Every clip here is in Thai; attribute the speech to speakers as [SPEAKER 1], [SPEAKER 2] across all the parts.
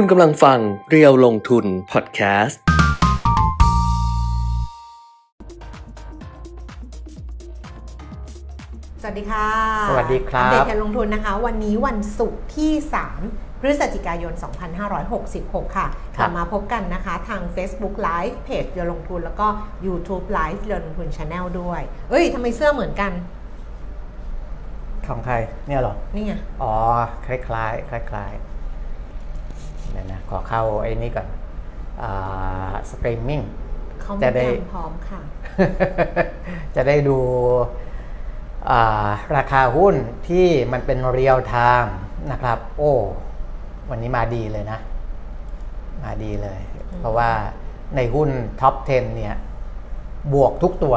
[SPEAKER 1] คุณกำลังฟังเรียวลงทุนพอดแคสต์
[SPEAKER 2] สวัสดีค่ะ
[SPEAKER 3] สวัสดีครับ
[SPEAKER 2] อัปเดตการลงทุนนะคะ วันนี้วันศุกร์ที่ 3 พฤศจิกายน 2566 ค่ะกลับมาพบกันนะคะทาง Facebook Live เพจเรือลงทุนแล้วก็ YouTube Live เรือลงทุน Channel ด้วย เอ้ยทำไมเสื้อเหมือนกัน
[SPEAKER 3] ของใครเนี่ยเหรอ
[SPEAKER 2] นี่ไง
[SPEAKER 3] อ๋อ คล้ายๆคล้ายๆเดี๋ยวนะขอเข้าไอ้นี่ก่อนสตรีมมิ่ง
[SPEAKER 2] เขา
[SPEAKER 3] จะ
[SPEAKER 2] ไม่
[SPEAKER 3] ได้
[SPEAKER 2] ทำพร้อมค่ะ
[SPEAKER 3] จะได้ดูอ่าราคาหุ้นที่มันเป็น real time นะครับ โอ้ วันนี้มาดีเลยนะ มาดีเลย เพราะว่าในหุ้น top 10 เนี่ย บวกทุกตัว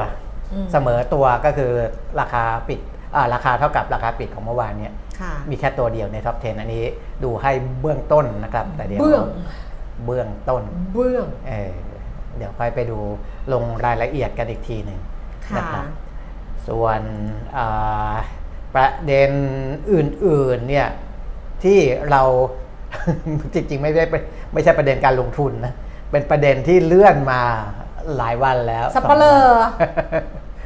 [SPEAKER 2] อืม
[SPEAKER 3] เสมอตัวก็คือราคาปิดอ่าราคาเท่ากับราคาปิดของเมื่อวานเนี่ย
[SPEAKER 2] ค่ะ
[SPEAKER 3] มีแค่ตัวเดียวในท็อป 10 อันนี้ดูให้เบื้องต้นนะครับ แต่เดี๋ยว
[SPEAKER 2] เบื้อง
[SPEAKER 3] เบื้องต้น
[SPEAKER 2] เบื้อง
[SPEAKER 3] เออเดี๋ยวค่อยไปดูลงรายละเอียดกันอีกทีหนึ่ง
[SPEAKER 2] ค่ะ
[SPEAKER 3] นะครับส่วนอ่าประเด็นอื่นๆเนี่ยที่เราจริงๆไม่ได้เป็นไม่ใช่ประเด็นการลงทุนนะเป็นประเด็นที่เลื่อนมาหลายวันแล้ว
[SPEAKER 2] สับเปลอ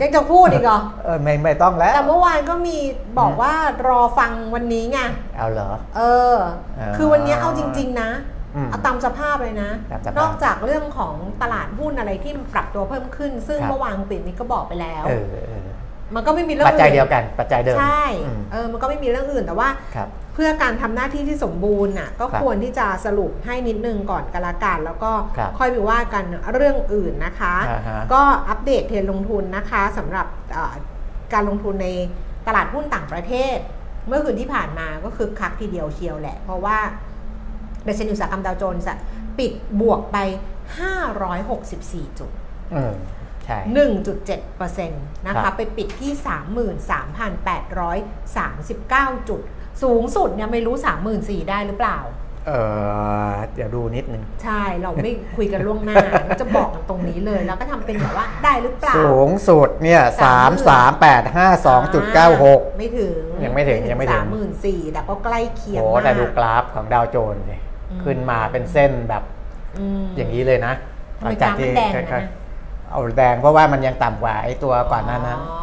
[SPEAKER 2] ยังจะพูดอีกเหรอ
[SPEAKER 3] เออไม่ไม่ต้องแล้ว
[SPEAKER 2] แต่เมื่อวานก็มีบอกว่ารอฟังวันนี้ไง
[SPEAKER 3] เอาเหรอ
[SPEAKER 2] เออ
[SPEAKER 3] อ่า
[SPEAKER 2] คือวันนี้เอาจริง ๆ นะ
[SPEAKER 3] อืม
[SPEAKER 2] เอาตามสภาพเลยนะ
[SPEAKER 3] ตามสภาพ
[SPEAKER 2] นอกจากเรื่องของตลาดหุ้นอะไรที่มันปรับตัวเพิ่มขึ้น ซึ่ง
[SPEAKER 3] ครับ
[SPEAKER 2] เมื่อวานปิดนี้ก็บอกไปแล้ว
[SPEAKER 3] เออเออ
[SPEAKER 2] มันก็ไม่มีเรื่อง
[SPEAKER 3] ปัจจัย
[SPEAKER 2] อื่น
[SPEAKER 3] เดียวกันปัจจัยเดิม
[SPEAKER 2] ใช่
[SPEAKER 3] อืม
[SPEAKER 2] เออมันก็ไม่มีเรื่องอื่นแต่ว่า
[SPEAKER 3] ครับ
[SPEAKER 2] เพื่อการทำหน้าที่ที่สมบูรณ์น่ะก็
[SPEAKER 3] ครับ
[SPEAKER 2] ควรที่จะสรุปให้นิดนึงก่อนกันละกันแล้วก็
[SPEAKER 3] ครับ
[SPEAKER 2] ค่อยไปว่ากันเรื่องอื่นนะคะ
[SPEAKER 3] อ่าฮะ
[SPEAKER 2] ก็อัปเดตเทรนด์ลงทุนนะคะสำหรับเอ่อการลงทุนในตลาดหุ้นต่างประเทศ เมื่อคืนที่ผ่านมาก็คือคักทีเดียวเชียวแหละ เพราะว่าดัชนีอุตสาหกรรมดาวโจนส์อะปิดบวกไป 564 จุด
[SPEAKER 3] อืมใช่
[SPEAKER 2] 1.7%นะ
[SPEAKER 3] ครั
[SPEAKER 2] คะ
[SPEAKER 3] บ
[SPEAKER 2] ไปปิดที่ 33,839 จุด สูงสุดเนี่ยไม่รู้34,000ได้หรือเปล่า
[SPEAKER 3] เออเดี๋ยวดูนิดนึง
[SPEAKER 2] ใช่เราไม่คุยกันล่วงหน้าเราจะบอกกันตรงนี้เลย แล้วก็ทำเป็นแบบว่าได้หรือเปล่า
[SPEAKER 3] สูงสุดเนี่ยสามสามแปดห้าสองจุดเก้าหก
[SPEAKER 2] ไม่ถึง
[SPEAKER 3] ยังไม่ถึงยังไม่ถึง
[SPEAKER 2] สามหมื่นสี่แต่ก็ใกล้เคียง
[SPEAKER 3] โอ้
[SPEAKER 2] มาก
[SPEAKER 3] แต่ดูกราฟของดาวโจนส์สิ
[SPEAKER 2] อืม
[SPEAKER 3] ขึ้นมาเป็นเส้นแบบ
[SPEAKER 2] ม
[SPEAKER 3] อย่างนี้เลยนะ
[SPEAKER 2] ทำไมกราฟมันแดงนะ
[SPEAKER 3] ค่อยๆเอาแดงเพราะว่ามันยังต่ำกว่าไอ้ตัวก่อนหน้านั้น
[SPEAKER 2] อ๋อ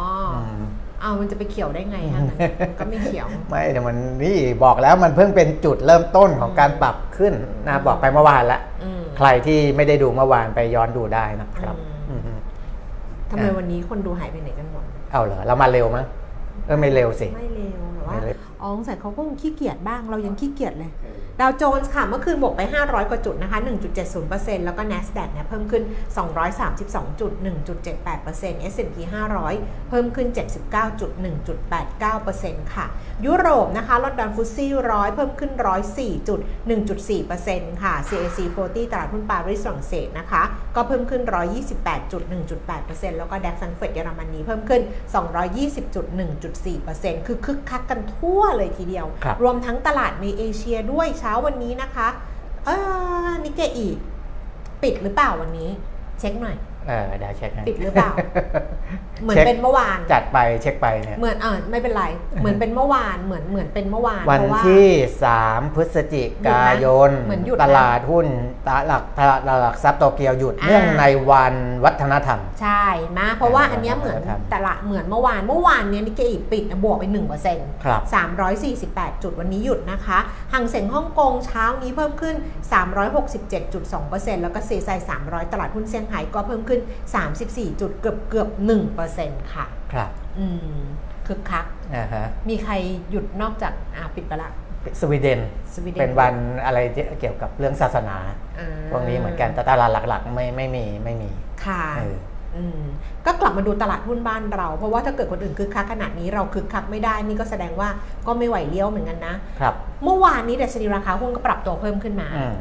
[SPEAKER 2] อ
[SPEAKER 3] ม
[SPEAKER 2] เอามันจะไปเขียวได้ไงฮะมันก็ไม่เขียว
[SPEAKER 3] ไม่แต่มันนี่บอกแล้วมันเพิ่งเป็นจุดเริ่มต้นของการปรับขึ้นนะบอกไปเมื่อวานแล้ว
[SPEAKER 2] อืม
[SPEAKER 3] ใครที่ไม่ได้ดูเมื่อวานไปย้อนดูได้นะครับ
[SPEAKER 2] อืม
[SPEAKER 3] อืม
[SPEAKER 2] ทำไมวันนี้คนดูหายไปไหนกันหมด
[SPEAKER 3] เอาเหรอเรามาเร็วมั้งเออไม่เร็วสิ
[SPEAKER 2] ไม่เร็วแต่ว่า
[SPEAKER 3] ไม่เร็ว
[SPEAKER 2] อ๋อสงสัยเขาก็คงขี้เกียจบ้าง เรายังขี้เกียจเลย ดาวโจนส์ค่ะ เมื่อคืนบวกไป 500 กว่าจุดนะคะ 1.70%แล้วก็ NASDAQ เนี่ยเพิ่มขึ้น 232จุด1.78% S&P 500 เพิ่มขึ้น 79จุด1.89%ค่ะ ยุโรปนะคะลอนดอนฟุตซี่ร้อยเพิ่มขึ้น 104จุด1.4%ค่ะ CAC 40 ตลาดหุ้นปารีสฝรั่งเศสนะคะ ก็เพิ่มขึ้น 128จุด1.8%แล้วก็ดัคซังเฟิร์ตเยอรมนีเพิ่มขึ้น 220จุด1.4%คือคึกคักกันทั่วเลยทีเดียว
[SPEAKER 3] ครับ
[SPEAKER 2] รวมทั้งตลาดในเอเชียด้วยเช้าวันนี้นะคะ เออนิเกอีปิดหรือเปล่าวันนี้ เช็คหน่อย
[SPEAKER 3] เออเดี๋ยวเช็คให้
[SPEAKER 2] ปิดหรือเปล่า เหมือน
[SPEAKER 3] ช็ค
[SPEAKER 2] เป็นเมื่อวาน
[SPEAKER 3] จัดไปเช็คไปเนี่ย
[SPEAKER 2] เหมือนเออไม่เป็นไร เหมือนเป็นเมื่อวาน เหมือนเหมือนเป็นเมื่อวาน
[SPEAKER 3] วัน
[SPEAKER 2] เพราะว่า
[SPEAKER 3] ที่ 3 พฤศจิกายน
[SPEAKER 2] เหมือนหยุดนะ
[SPEAKER 3] ตลาดหุ้นตลาดตลาดหลักทรัพย์โตเกียวหยุด
[SPEAKER 2] อ่า
[SPEAKER 3] เนื่องในวันวัฒนธรรม
[SPEAKER 2] ใช่มาเพราะว่า
[SPEAKER 3] อ่า
[SPEAKER 2] อันเนี้ยเหมือน
[SPEAKER 3] ครับ
[SPEAKER 2] ตลาดเหมือนเมื่อวาน เมื่อวานเนี้ยนิเกอีปิดบวกไป1%
[SPEAKER 3] ครับ
[SPEAKER 2] 348 จุดวันนี้หยุดนะคะห่างเสียงฮ่องกงเช้านี้เพิ่มขึ้น 367.2%แล้วก็เซไซ300 ตลาดหุ้นเซี่ยงไฮ้ก็เพิ่มขึ้น34 จุดเกือบเกือบ1%ค่ะ
[SPEAKER 3] ครับ
[SPEAKER 2] อืมคึกคัก
[SPEAKER 3] อ่าฮะ
[SPEAKER 2] มีใครหยุดนอกจากอ่าปิดไปละ
[SPEAKER 3] สวีเดน
[SPEAKER 2] สวีเดน
[SPEAKER 3] เป็นวันอะไรเกี่ยวกับเรื่องศาสนา
[SPEAKER 2] อ่า
[SPEAKER 3] พวกนี้เหมือนกัน แต่ตลาดหลักๆ ไม่ไม่มีไม่มี
[SPEAKER 2] ค่ะ
[SPEAKER 3] เออ
[SPEAKER 2] อืมก็กลับมาดูตลาดหุ้นบ้านเรา เพราะว่าถ้าเกิดคนอื่นคึกคักขนาดนี้เราคึกคักไม่ได้นี่ก็แสดงว่าก็ไม่ไหวเลี้ยวเหมือนกันนะ
[SPEAKER 3] ครับ
[SPEAKER 2] เมื่อวานนี้ดัชนีราคาหุ้นก็ปรับตัวเพิ่มขึ้นมา
[SPEAKER 3] อืม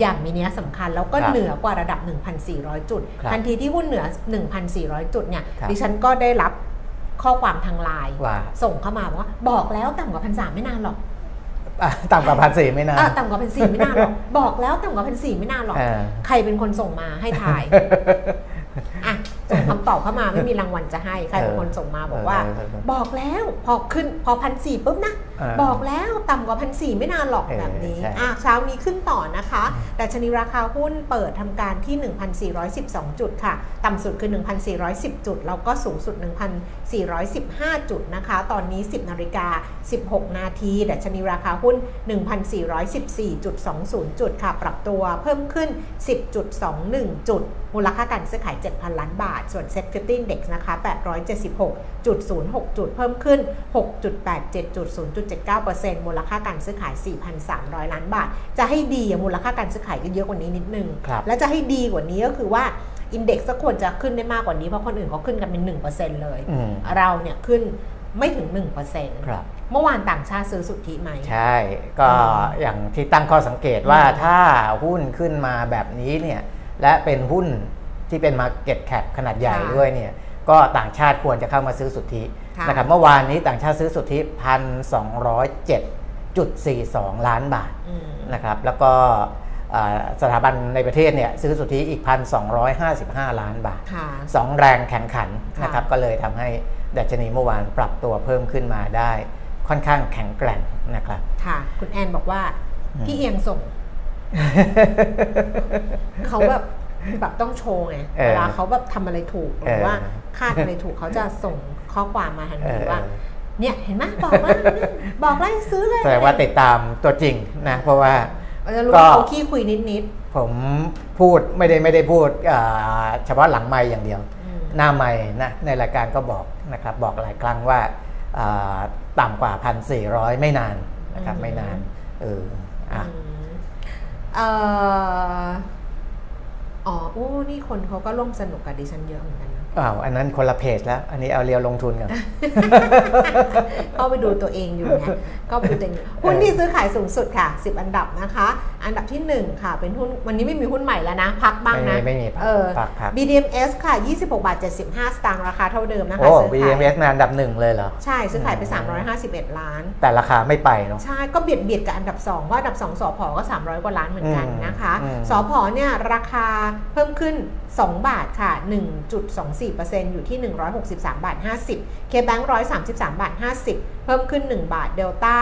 [SPEAKER 2] อย่างมีนัยสำคัญแล้วก็
[SPEAKER 3] ครับ
[SPEAKER 2] เหนือกว่าระดับ 1,400 จุด
[SPEAKER 3] ครับ
[SPEAKER 2] ทันทีที่หุ้นเหนือ 1,400 จุดเนี่ย
[SPEAKER 3] ครับ
[SPEAKER 2] ดิฉันก็ได้รับข้อความทางไลน์
[SPEAKER 3] ว่า
[SPEAKER 2] ส่งเข้ามาบอกว่าบอกแล้วต่ำกว่าพันสไม่นานหรอก
[SPEAKER 3] อะต่ำกว่าพันสี่ไม่นาน
[SPEAKER 2] เออต่ำกว่าพันสี่ไม่นานหรอกบอกแล้วต่ำกว่าพันสี่ไม่นานหรอก
[SPEAKER 3] เออ
[SPEAKER 2] ใครเป็นคนส่งมาให้ถ่ายอะ ส่งคำตอบเข้ามาไม่มีรางวัลจะให้ใครเป็นคนส่งมาบอกว่า
[SPEAKER 3] เออเออเออ
[SPEAKER 2] บอกแล้วพอขึ้นพอพันสี่ปุ๊บนะ
[SPEAKER 3] เออ
[SPEAKER 2] บอกแล้วต่ำกว่าพันสี่ไม่นานหรอก
[SPEAKER 3] เออ
[SPEAKER 2] แบบนี้
[SPEAKER 3] ใช่
[SPEAKER 2] อะเช้านี้ขึ้นต่อนะคะแต่ชนีราคาหุ้นเปิดทำการที่ 1,412 จุดค่ะ ต่ำสุดคือ 1,410 จุด แล้วก็สูงสุด 1,415 จุดนะคะ ตอนนี้ 10นาฬิกา16 นาทีแต่ชนีราคาหุ้น 1,414.20 จุดค่ะ ปรับตัวเพิ่มขึ้น 10.21 จุด มูลค่าการซื้อขาย 7,000 ล้านบาทส่วน Set 50 Index นะคะ 876.06 จุด เพิ่มขึ้น 6.87จุด0.79%มูลค่าการซื้อขาย 4,300 ล้านบาท จะให้ดีอะมูลค่าการซื้อขายก็เยอะกว่านี้นิดนึง
[SPEAKER 3] ครับ
[SPEAKER 2] และจะให้ดีกว่านี้ก็คือว่าอินเด็กซ์ก็ควรจะขึ้นได้มากกว่านี้ เพราะคนอื่นเขาขึ้นกันเป็น1%เลย
[SPEAKER 3] อืม
[SPEAKER 2] เราเนี่ยขึ้นไม่ถึง 1%
[SPEAKER 3] ครับ
[SPEAKER 2] เมื่อวานต่างชาติซื้อสุทธิไหม
[SPEAKER 3] ใช่ ก็
[SPEAKER 2] อืม
[SPEAKER 3] อย่างที่ตั้งข้อสังเกตว่า
[SPEAKER 2] อืม
[SPEAKER 3] ถ้าหุ้นขึ้นมาแบบนี้เนี่ยและเป็นหุ้น ที่เป็น Market Cap ขนาดใหญ่
[SPEAKER 2] ค่ะ
[SPEAKER 3] ด้วยเนี่ยก็ต่างชาติควรจะเข้ามาซื้อสุทธิ
[SPEAKER 2] ค่ะ
[SPEAKER 3] นะครับเมื่อวานนี้ต่างชาติซื้อสุทธิพันสองล้านบาท
[SPEAKER 2] อืม
[SPEAKER 3] นะครับแล้วก็อ่าสถาบันในประเทศเนี่ยซื้อสุทธิอีก 1,255 ล้านบาท
[SPEAKER 2] ค่ะ
[SPEAKER 3] สองแรงแข่งขัน
[SPEAKER 2] ค่ะ
[SPEAKER 3] นะครับก็เลยทำให้ดัชนีเมื่อวานปรับตัวเพิ่มขึ้นมาได้ ค่อนข้างแข็งแกร่งนะครับ
[SPEAKER 2] ค่ะ คุณแอนบอกว่า
[SPEAKER 3] อืม
[SPEAKER 2] พี่เอียงส่ง เขาแบบ แบบต้องโชว์ไง
[SPEAKER 3] เออ
[SPEAKER 2] เวลาเขาแบบทำอะไรถูกหรือว่า
[SPEAKER 3] เออ
[SPEAKER 2] คาดอะไรถูกเขาจะส่งข้อความมาทัน
[SPEAKER 3] เอ
[SPEAKER 2] ที
[SPEAKER 3] อ
[SPEAKER 2] ว่าเนี่ยเห็นไหมบอกแล้วบอกแล้วให้ซื้อเลย
[SPEAKER 3] แสดงว่าติดตามตัวจริงนะเพราะว่า
[SPEAKER 2] เราจะรู้
[SPEAKER 3] ก็
[SPEAKER 2] ว่าเขาขี้คุยนิด
[SPEAKER 3] ผมพูดไม่ได้ไม่ได้พูดอ่าเฉพาะหลังไม้อย่างเดียว
[SPEAKER 2] ๆอืม
[SPEAKER 3] หน้าไม้นะในรายการก็บอกนะครับบอกหลายครั้งว่าอ่าต่ำกว่า1,400ไม่นานนะครับ
[SPEAKER 2] อืม
[SPEAKER 3] ไม่นานเอออะ
[SPEAKER 2] อ๋อโอ้นี่คนเขาก็ร่วมสนุกกับดิฉันเยอะเหมือนกันนะ
[SPEAKER 3] อ้าวอันนั้นคนละเพจแล้ว อันนี้เอาเรียวลงทุนกัน
[SPEAKER 2] เข้าไปดูตัวเองอยู่ไงก็ไปดูตัวเองอยู่หุ้นที่ซื้อขายสูงสุดค่ะ 10 อันดับนะคะ อันดับที่ 1 ค่ะ เป็นหุ้นวันนี้ไม่มีหุ้นใหม่แล้วนะ พักบ้างนะ
[SPEAKER 3] ไม่มีไม่มีพัก
[SPEAKER 2] เออ
[SPEAKER 3] พักพัก
[SPEAKER 2] BDMs ค่ะ 26 บาท 75 สตางค์ราคาเท่าเดิมนะคะ
[SPEAKER 3] โอ้
[SPEAKER 2] ซื้อขาย
[SPEAKER 3] BMS มาอันดับหนึ่งเลยเหรอ
[SPEAKER 2] ใช่ ซื้อขายไป 351 ล้าน
[SPEAKER 3] แต่ราคาไม่ไปเนาะ
[SPEAKER 2] ใช่ก็เบียดเบียดกับอันดับ2เพราะอันดับ 2สอพอก็ 300 กว่าล้านเหมือนกัน
[SPEAKER 3] อืม
[SPEAKER 2] นะคะ
[SPEAKER 3] อืม
[SPEAKER 2] สอพอเนี่ยราคาเพิ่มขึ้น 2 บาทค่ะ 1.24%อยู่ที่ 163 บาท 50 เคแบงค์133 บาท 50 เพิ่มขึ้น 1 บาทเดลต้า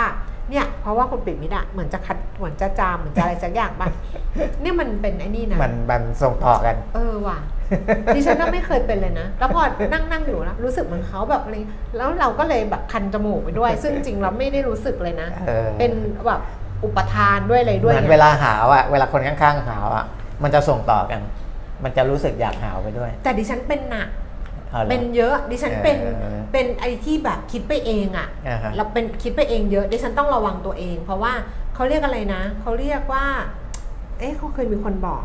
[SPEAKER 2] เนี่ยเพราะว่าคุณปิดมิดอะเหมือนจะคัดเหมือนจะจามเหมือนจะอะไรสักอย่างบ้างเนี่ยมันเป็นไอ้นี่นะ
[SPEAKER 3] มันมันส่งต่อกัน
[SPEAKER 2] เออว่ะดิฉันน่ะไม่เคยเป็นเลยนะ แล้วพอนั่งนั่งอยู่นะรู้สึกเหมือนเขาแบบอะไรแล้วเราก็เลยแบบคันจมูกไปด้วย ซึ่งจริงเราไม่ได้รู้สึกเลยนะ
[SPEAKER 3] เออ
[SPEAKER 2] เป็นแบบอุปทานด้วยอะไร
[SPEAKER 3] เห
[SPEAKER 2] ด้วย
[SPEAKER 3] มือน
[SPEAKER 2] ไง
[SPEAKER 3] เวลาหาวอะเวลาคนข้างๆหาวอะมันจะส่งต่อกัน มันจะรู้สึกอยากหาวไปด้วย
[SPEAKER 2] แต่ดิฉันเป็นหนัก
[SPEAKER 3] อาหรอ
[SPEAKER 2] เป็นเยอะดิฉันเป็น
[SPEAKER 3] เออ
[SPEAKER 2] เป็นไอ้ที่แบบคิดไปเองอะ
[SPEAKER 3] อ่าฮะ
[SPEAKER 2] เราเป็นคิดไปเองเยอะดิฉันต้องระวังตัวเอง เพราะว่าเขาเรียกอะไรนะเขาเรียกว่า เอ๊ะเขาเคยมีคนบอก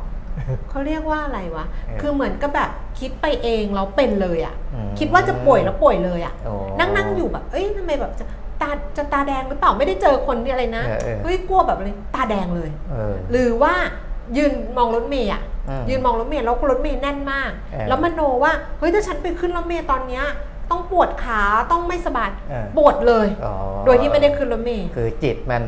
[SPEAKER 2] เขาเรียกว่าอะไรวะ
[SPEAKER 3] เออ
[SPEAKER 2] คือเหมือนกับแบบคิดไปเองแล้วเป็นเลยอะ
[SPEAKER 3] อืม
[SPEAKER 2] คิดว่าจะป่วยแล้วป่วยเลยอะ
[SPEAKER 3] โอ้
[SPEAKER 2] นั่งนั่งอยู่แบบ เอ้ยทำไมแบบจะตาจะตาแดงหรือเปล่าไม่ได้เจอคนที่อะไรนะ
[SPEAKER 3] เออเออ
[SPEAKER 2] เฮ้ยกลัวแบบอะไรตาแดงเลย
[SPEAKER 3] เออ
[SPEAKER 2] หรือว่ายืนมองรถเมย์อะ
[SPEAKER 3] อืม
[SPEAKER 2] ยืนมองรถเมย์แล้วรถเมย์แน่นมาก
[SPEAKER 3] เออ
[SPEAKER 2] แล้วมโนว่าเฮ้ยถ้าฉันไปขึ้นรถเมย์ตอนเนี้ยต้องปวดขาต้องไม่สบาย
[SPEAKER 3] เออ
[SPEAKER 2] ปวดเลย
[SPEAKER 3] อ๋อ
[SPEAKER 2] โดยที่ไม่ได้ขึ้นรถเมย์
[SPEAKER 3] คือจิตมัน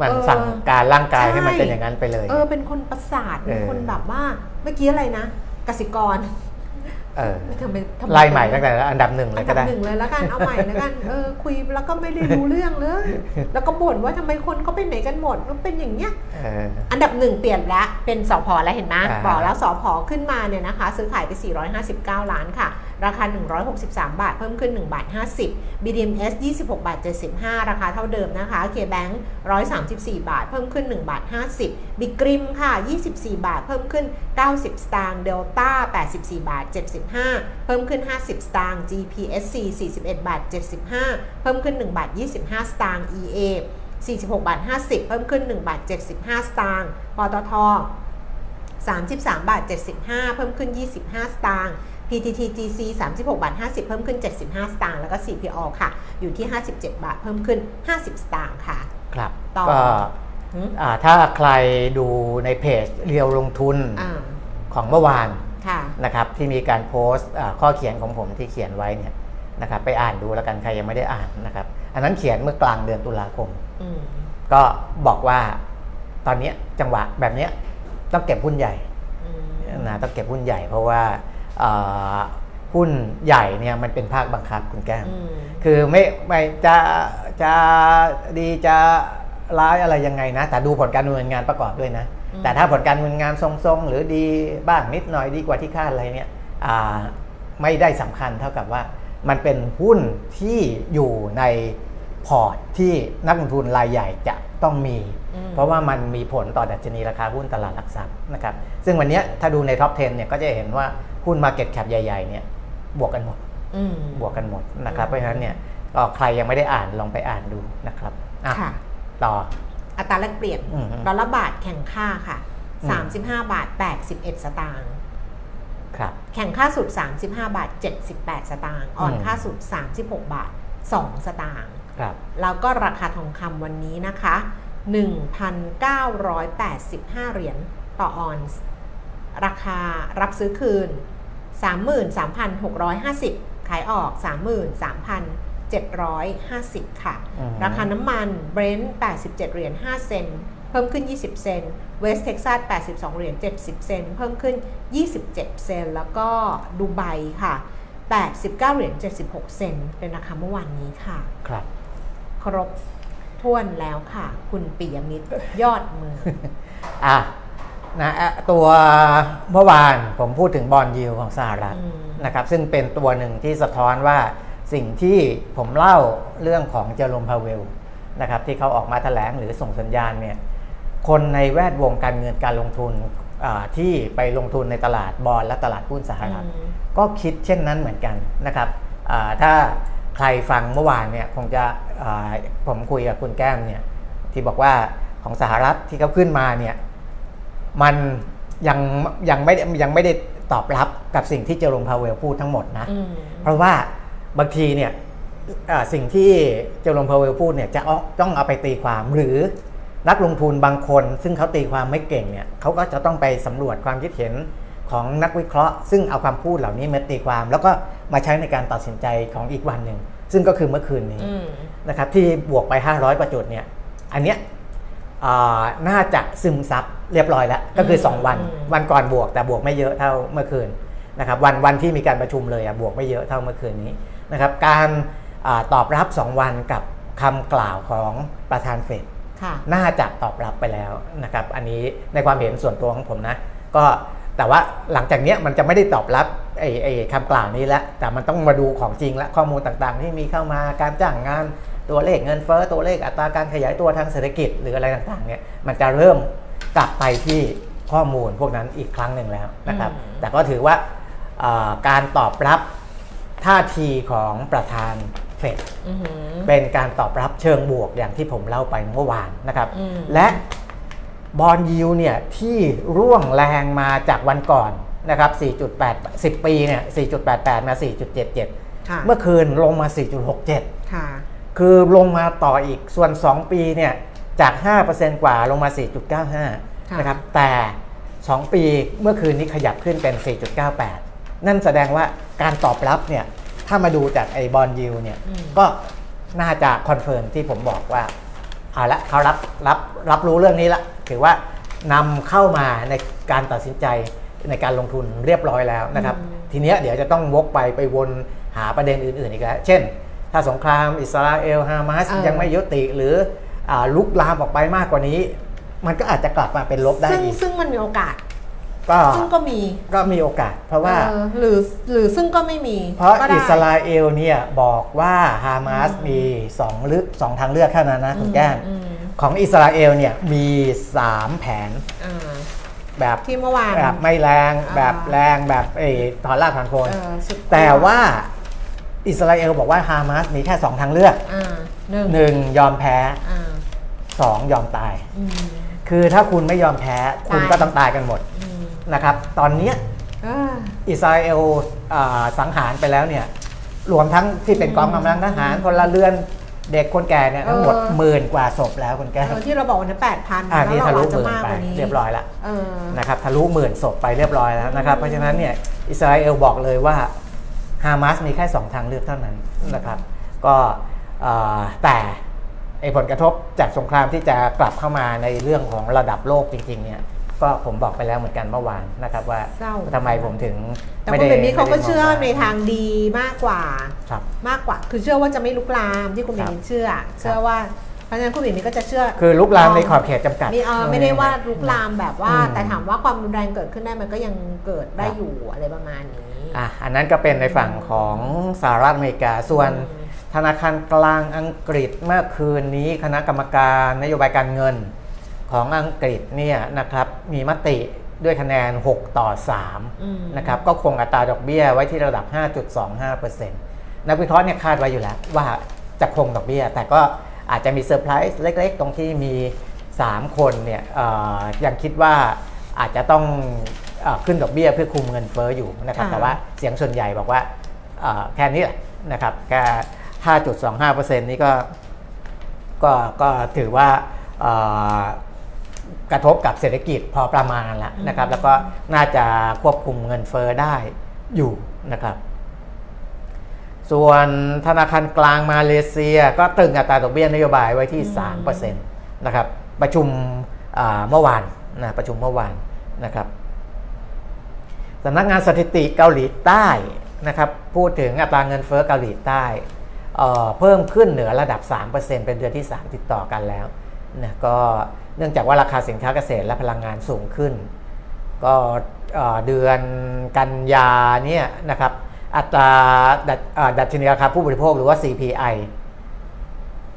[SPEAKER 3] มัน
[SPEAKER 2] เออ
[SPEAKER 3] สั่งการร่างกายให้มัน
[SPEAKER 2] ใช่
[SPEAKER 3] เป็นอย่างนั้นไปเลย
[SPEAKER 2] เออเป็นคนประสาทเป็น
[SPEAKER 3] เออ
[SPEAKER 2] คนแบบว่าเมื่อกี้อะไรนะกสิกร
[SPEAKER 3] เออ
[SPEAKER 2] ทำไมทำไม
[SPEAKER 3] ไล่ใหม่ตั้งแต่อันดับหนึ่งเล
[SPEAKER 2] อั
[SPEAKER 3] ย
[SPEAKER 2] น
[SPEAKER 3] ก็
[SPEAKER 2] ดับ
[SPEAKER 3] ได้
[SPEAKER 2] หนึ่งเลยแล้วกันเอาใหม่แล้วกันเออคุยแล้วก็ไม่ได้รู้เรื่องเลยแล้วก็บ่นว่าทำไมคนเขาไปไหนกันหมดมันเป็นอย่างเงี้ย
[SPEAKER 3] เออ
[SPEAKER 2] อันดับหนึ่งเปลี่ยนแล้วเป็นสอพอแล้วเห็นไหม
[SPEAKER 3] อ่า
[SPEAKER 2] บอกแล้วสอพอขึ้นมาเนี่ยนะคะ ซื้อขายไป 459 ล้านค่ะ ราคา 163 บาท เพิ่มขึ้น 1 บาท 50 BDMs 26 บาท 75 ราคาเท่าเดิมนะคะ KBank 134 บาท เพิ่มขึ้น 1 บาท 50 Big Grim ค่ะ 24 บาท เพิ่มขึ้น 90 สตางค์ Delta 84 บาท 75 เพิ่มขึ้น 50 สตางค์ GPSC 41 บาท 75 เพิ่มขึ้น 1 บาท 25 สตางค์ EA 46 บาท 50 เพิ่มขึ้น 1 บาท 75 สตางค์ปตท33 บาท 75 เพิ่มขึ้น 25 สตางค์ PTTGC 36บาท50 เพิ่มขึ้น 75 สตางค์แล้วก็ CPO ค่ะ อยู่ที่ 57 บาทเพิ่มขึ้น 50 สตางค์ค่ะ
[SPEAKER 3] ครับ
[SPEAKER 2] ต่อ
[SPEAKER 3] ก็
[SPEAKER 2] หืม
[SPEAKER 3] อ่าถ้าใครดูในเพจเรียวลงทุน
[SPEAKER 2] อ่า
[SPEAKER 3] ของเมื่อวาน
[SPEAKER 2] ค่ะ
[SPEAKER 3] นะครับที่มีการโพสต์อ่าข้อเขียนของผมที่เขียนไว้เนี่ยนะครับไปอ่านดูแล้วกันใครยังไม่ได้อ่านนะครับ อันนั้นเขียนเมื่อกลางเดือนตุลาคม
[SPEAKER 2] อืม
[SPEAKER 3] ก็บอกว่าตอนเนี้ยจังหวะแบบเนี้ยต้องเก็บหุ้นใหญ่
[SPEAKER 2] อืม
[SPEAKER 3] นะต้องเก็บหุ้นใหญ่เพราะว่าเอ่อ หุ้นใหญ่เนี่ยมันเป็นภาคบังคับคุณแก้ม
[SPEAKER 2] อืม
[SPEAKER 3] คือไม่ไม่จะจะดีจะร้ายอะไรยังไงนะ แต่ดูผลการดำเนินงานประกอบด้วยนะ
[SPEAKER 2] อืม
[SPEAKER 3] แต่ถ้าผลการดำเนินงานทรงๆ หรือดีบ้างนิดหน่อยดีกว่าที่คาดอะไรเนี่ยอ่าไม่ได้สำคัญเท่ากับว่ามันเป็นหุ้นที่อยู่ในพอร์ตที่นักลงทุนรายใหญ่จะต้องมี
[SPEAKER 2] อืม
[SPEAKER 3] เพราะว่ามันมีผลต่อดัชนีราคาหุ้นตลาดหลักทรัพย์นะครับ ซึ่งวันเนี้ยถ้าดูในท็อป 10 เนี่ยก็จะเห็นว่า หุ้น Market Cap ใหญ่ๆเนี่ยบวกกันหมด
[SPEAKER 2] อืม
[SPEAKER 3] บวกกันหมดนะครับ
[SPEAKER 2] อืม
[SPEAKER 3] เพราะฉะนั้นเนี่ยก็ใครยังไม่ได้อ่านลองไปอ่านดูนะครับอะ
[SPEAKER 2] ค่ะ
[SPEAKER 3] ต่อ
[SPEAKER 2] อัตราแลกเปลี่ยน
[SPEAKER 3] อืม
[SPEAKER 2] ดอลลาร์บาทแข่งค่าค่ะ
[SPEAKER 3] อืม
[SPEAKER 2] 35 บาท 81 สตางค์
[SPEAKER 3] ครับ
[SPEAKER 2] แข่งค่าสุด 35 บาท 78 สตางค์อ่อน
[SPEAKER 3] อืม
[SPEAKER 2] ค่าสุด 36 บาท 2 สตางค์
[SPEAKER 3] ครับ
[SPEAKER 2] แล้วก็ราคาทองคำวันนี้นะคะ 1,985 เหรียญต่อออนซ์ ราคารับซื้อคืน 33,650 ขายออก 33,750 ค่ะ
[SPEAKER 3] อืม
[SPEAKER 2] ราคาน้ำมันเบรนท์87 เหรียญ5 เซนต์เพิ่มขึ้น 20 เซนต์เวสเท็กซัส82 เหรียญ70 เซนต์เพิ่มขึ้น 27 เซนต์แล้วก็ดูไบค่ะ 89 เหรียญ76 เซนต์เป็นราคาเมื่อวานนี้ค่ะ
[SPEAKER 3] ครับ
[SPEAKER 2] ครบถ้วนแล้วค่ะ คุณปิยมิตรยอดเมือง
[SPEAKER 3] อะ นะอะตัวเมื่อวานผมพูดถึง bond yield ของสหรัฐ
[SPEAKER 2] อืม
[SPEAKER 3] นะครับ ซึ่งเป็นตัวหนึ่งที่สะท้อนว่าสิ่งที่ผมเล่าเรื่องของเจอร์โรมพาเวลนะครับที่เขาออกมาแถลงหรือส่งสัญญาณเนี่ยคนในแวดวงการเงินการลงทุนอ่าที่ไปลงทุนในตลาดบอลและตลาดหุ้นสหรัฐ
[SPEAKER 2] อืม
[SPEAKER 3] ก็คิดเช่นนั้นเหมือนกันนะครับอ่าถ้าใครฟังเมื่อวานเนี่ยคงจะอ่าผมคุยกับคุณแก้มเนี่ยที่บอกว่าของสหรัฐที่เขาขึ้นมาเนี่ย มันยังยังไม่ได้ยังไม่ได้ตอบรับกับสิ่งที่เจอร์โรมพาเวลพูดทั้งหมดนะ
[SPEAKER 2] อืม
[SPEAKER 3] เพราะว่าบางทีเนี่ยอ่าสิ่งที่เจอร์โรมพาเวลพูดเนี่ยจะเอาต้องเอาไปตีความหรือนักลงทุนบางคน ซึ่งเขาตีความไม่เก่งเนี่ยเขาก็จะต้องไปสำรวจความคิดเห็นของนักวิเคราะห์ ซึ่งเอาคำพูดเหล่านี้มาตีความ แล้วก็มาใช้ในการตัดสินใจของอีกวันหนึ่งซึ่งก็คือเมื่อคืนนี้
[SPEAKER 2] อืม
[SPEAKER 3] นะครับที่บวกไป 500กว่าจุดเนี่ยอันเนี้ยอ่าน่าจะซึมซับ เรียบร้อยแล้วก็คือ
[SPEAKER 2] อืม
[SPEAKER 3] 2วัน
[SPEAKER 2] อืม
[SPEAKER 3] วันก่อนบวกแต่บวกไม่เยอะเท่าเมื่อคืนนะครับวันวันที่มีการประชุมเลยอะบวกไม่เยอะเท่าเมื่อคืนนี้นะครับการอาตอบรับ 2 วันกับคำกล่าวของประธานเฟด
[SPEAKER 2] ค่ะ
[SPEAKER 3] น่าจะตอบรับไปแล้วนะครับอันนี้ในความเห็นส่วนตัวของผมนะ ก็แต่ว่าหลังจากเนี้ยมันจะไม่ได้ตอบรับไอ้ไอ้คำกล่าวนี้แล้ว แต่มันต้องมาดูของจริงและข้อมูลต่างๆ ที่มีเข้ามาการจ้างงานตัวเลขเงินเฟ้อตัวเลขอัตราการขยายตัวทางเศรษฐกิจหรืออะไรต่างๆเนี่ยมันจะเริ่ม กลับไปที่ข้อมูลพวกนั้นอีกครั้งหนึ่งแล้วนะครับ
[SPEAKER 2] อืม
[SPEAKER 3] แต่ก็ถือว่าอ่าการตอบรับท่าทีของประธานเฟด
[SPEAKER 2] อือหือ
[SPEAKER 3] เป็นการตอบรับเชิงบวกอย่างที่ผมเล่าไปเมื่อวานนะครับ
[SPEAKER 2] อืม
[SPEAKER 3] และบอลยิวเนี่ยที่ร่วงแรงมาจากวันก่อนนะครับ 4.8 10 ปีเนี่ย 4.88 มา 4.77
[SPEAKER 2] ค่ะ
[SPEAKER 3] เมื่อคืนลงมา 4.67
[SPEAKER 2] ค่ะ
[SPEAKER 3] คือลงมาต่ออีกส่วน 2 ปีเนี่ย จาก 5%กว่าลงมา 4.95 นะครับ แต่ 2 ปีเมื่อคืนนี้ขยับขึ้นเป็น 4.98 นั่นแสดงว่าการตอบรับเนี่ย ถ้ามาดูจากไอ้ bond yield เนี่ย
[SPEAKER 2] อืม
[SPEAKER 3] ก็น่าจะ confirm ที่ผมบอกว่า เอาละเขารับรับรับรู้เรื่องนี้ละ ถือว่านำเข้ามาในการตัดสินใจในการลงทุนเรียบร้อยแล้วนะครับ
[SPEAKER 2] อืม
[SPEAKER 3] ทีเนี้ยเดี๋ยวจะต้องวกไปไปวนหาประเด็นอื่นๆอีกแล้ว เช่น ถ้าสงครามอิสราเอลฮามาส
[SPEAKER 2] เออ
[SPEAKER 3] ยังไม่ยุติหรืออา ลุกลามออกไปมากกว่านี้ มันก็อาจจะกลับมาเป็นลบได้
[SPEAKER 2] ซึ่ง
[SPEAKER 3] อีก
[SPEAKER 2] ซึ่งมันมีโอกาส
[SPEAKER 3] ก็
[SPEAKER 2] ซึ่งก็มี
[SPEAKER 3] ก็มีโอกาส เพราะว่า
[SPEAKER 2] เออหรือหรือซึ่งก็ไม่มี
[SPEAKER 3] เพราะ
[SPEAKER 2] ก็ได้
[SPEAKER 3] อิสราเอลเนี่ยบอกว่าฮามาสมีสองเลือกสองทางเลือกแค่นั้นนะคุณแก้ม
[SPEAKER 2] อืม
[SPEAKER 3] ของอิสราเอลเนี่ยมี3แผน
[SPEAKER 2] อ่า
[SPEAKER 3] แบบ
[SPEAKER 2] ที่เมื่อวาน
[SPEAKER 3] แบบไม่แรง
[SPEAKER 2] อ่า
[SPEAKER 3] แบบแรงแบบเออถอนรากถอนโคน
[SPEAKER 2] เออสุด
[SPEAKER 3] แต่ว่าอิสราเอลบอกว่าฮามาสมีแค่2ทางเลือก
[SPEAKER 2] อ่าหนึ่ง
[SPEAKER 3] 1ยอมแพ้
[SPEAKER 2] อ่า
[SPEAKER 3] 2 ยอมตาย
[SPEAKER 2] อืม
[SPEAKER 3] คือถ้าคุณไม่ยอมแพ้คุณ
[SPEAKER 2] ตาย
[SPEAKER 3] ก็ต้องตายกันหมด
[SPEAKER 2] อืม
[SPEAKER 3] นะครับ ตอนเนี้ย
[SPEAKER 2] อ่า
[SPEAKER 3] อิสราเอลอ่าสังหารไปแล้วเนี่ยรวมทั้งที่เป็นกองกำลังทหารพลเรือนเด็กคนแก่เนี่ยทั้งหมด
[SPEAKER 2] เออ
[SPEAKER 3] หมื่นกว่าศพแล้วคุณแก้ว
[SPEAKER 2] เออที่เราบอกวันนั้นแปดพัน
[SPEAKER 3] อ่านี่ทะลุห
[SPEAKER 2] จะ
[SPEAKER 3] มื่น
[SPEAKER 2] มาก
[SPEAKER 3] ไป
[SPEAKER 2] กว่านี้
[SPEAKER 3] เรียบร้อยแล้ว
[SPEAKER 2] เออ
[SPEAKER 3] นะครับทะลุหมื่นศพไปเรียบร้อยแล้วนะครับ เพราะฉะนั้นเนี่ยอิสราเอลบอกเลยว่าฮามาสมีแค่ 2 ทางเลือกเท่านั้นนะครับ ก็เอ่อแต่ ไอผลกระทบจากสงครามที่จะกลับเข้ามาในเรื่องของระดับโลกจริง ๆ เนี่ย ก็ผมบอกไปแล้วเหมือนกันเมื่อวานนะครับว่า
[SPEAKER 2] เศร้า
[SPEAKER 3] ทำไมผมถึง
[SPEAKER 2] แต่
[SPEAKER 3] ไม่
[SPEAKER 2] คุณ
[SPEAKER 3] ได้
[SPEAKER 2] เบนนี่เขาก็
[SPEAKER 3] ไม่ได้
[SPEAKER 2] เชื่อ
[SPEAKER 3] มงว่
[SPEAKER 2] ในทางดีมากกว่า
[SPEAKER 3] ครับ
[SPEAKER 2] มากกว่า คือเชื่อว่าจะไม่ลุกลามที่คุณเบนนี่เชื่อ เชื่อว่า เพราะฉะนั้นคุณเบนนี่ก็จะเชื่อ
[SPEAKER 3] คือลุกลามในขอบเขตจำกัด
[SPEAKER 2] นี่เออไม่ได้ว่าลุกลามแบบว่า
[SPEAKER 3] อืม
[SPEAKER 2] แต่ถามว่าความรุนแรงเกิดขึ้นได้มันก็ยังเกิดได้อยู่อะไรประมาณนี้
[SPEAKER 3] อะอันนั้นก็เป็นในฝั่งของสหรัฐอเมริกาส่วน
[SPEAKER 2] อืม
[SPEAKER 3] ธนาคารกลางอังกฤษเมื่อคืนนี้คณะกรรมการนโยบายการเงินของอังกฤษเนี่ยนะครับมีมติด้วยคะแนน 6 ต่อ
[SPEAKER 2] อืม
[SPEAKER 3] 3นะครับก็คงอัตราดอกเบี้ยไว้ที่ระดับ 5.25%นักวิเคราะห์เนี่ยคาดไว้อยู่แล้วว่าจะคงดอกเบี้ย แต่ก็อาจจะมีเซอร์ไพรส์เล็กๆ ตรงที่มี 3 คนเนี่ยเอ่อยังคิดว่าอาจจะต้องเออขึ้นดอกเบี้ยเพื่อคุมเงินเฟ้ออยู่นะครับ
[SPEAKER 2] ค่ะ
[SPEAKER 3] แต่ว่าเสียงส่วนใหญ่บอกว่าเอ่อแค่นี้แหละนะครับแค่ 5.25%นี่ก็ก็ก็ถือว่าเอ่อกระทบกับเศรษฐกิจพอประมาณแล้วนะครับ แล้วก็น่าจะควบคุมเงินเฟอ้อได้อยู่นะครับ ส่วนธนาคารกลางมาเลเซีย ก็ตรึงอัตราดอกเบี้ยนโยบายไว้ที่ 3%นะครับ ประชุมอ่าเมื่อวานนะประชุมเมื่อวานนะครับสำนักงานสถิติเกาหลีใต้นะครับ พูดถึงอัตราเงินเฟ้อเกาหลีใต้ เอ่อเพิ่มขึ้นเหนือระดับ 3%เป็นเดือนที่ 3 ติดต่อกันแล้วนะก็เนื่องจากว่าราคาสินค้าเกษตรและพลังงานสูงขึ้น ก็เอ่อเดือนกันยาเนี่ยนะครับอัตราดัชเอ่อดัชนีราคาผู้บริโภคหรือว่า CPI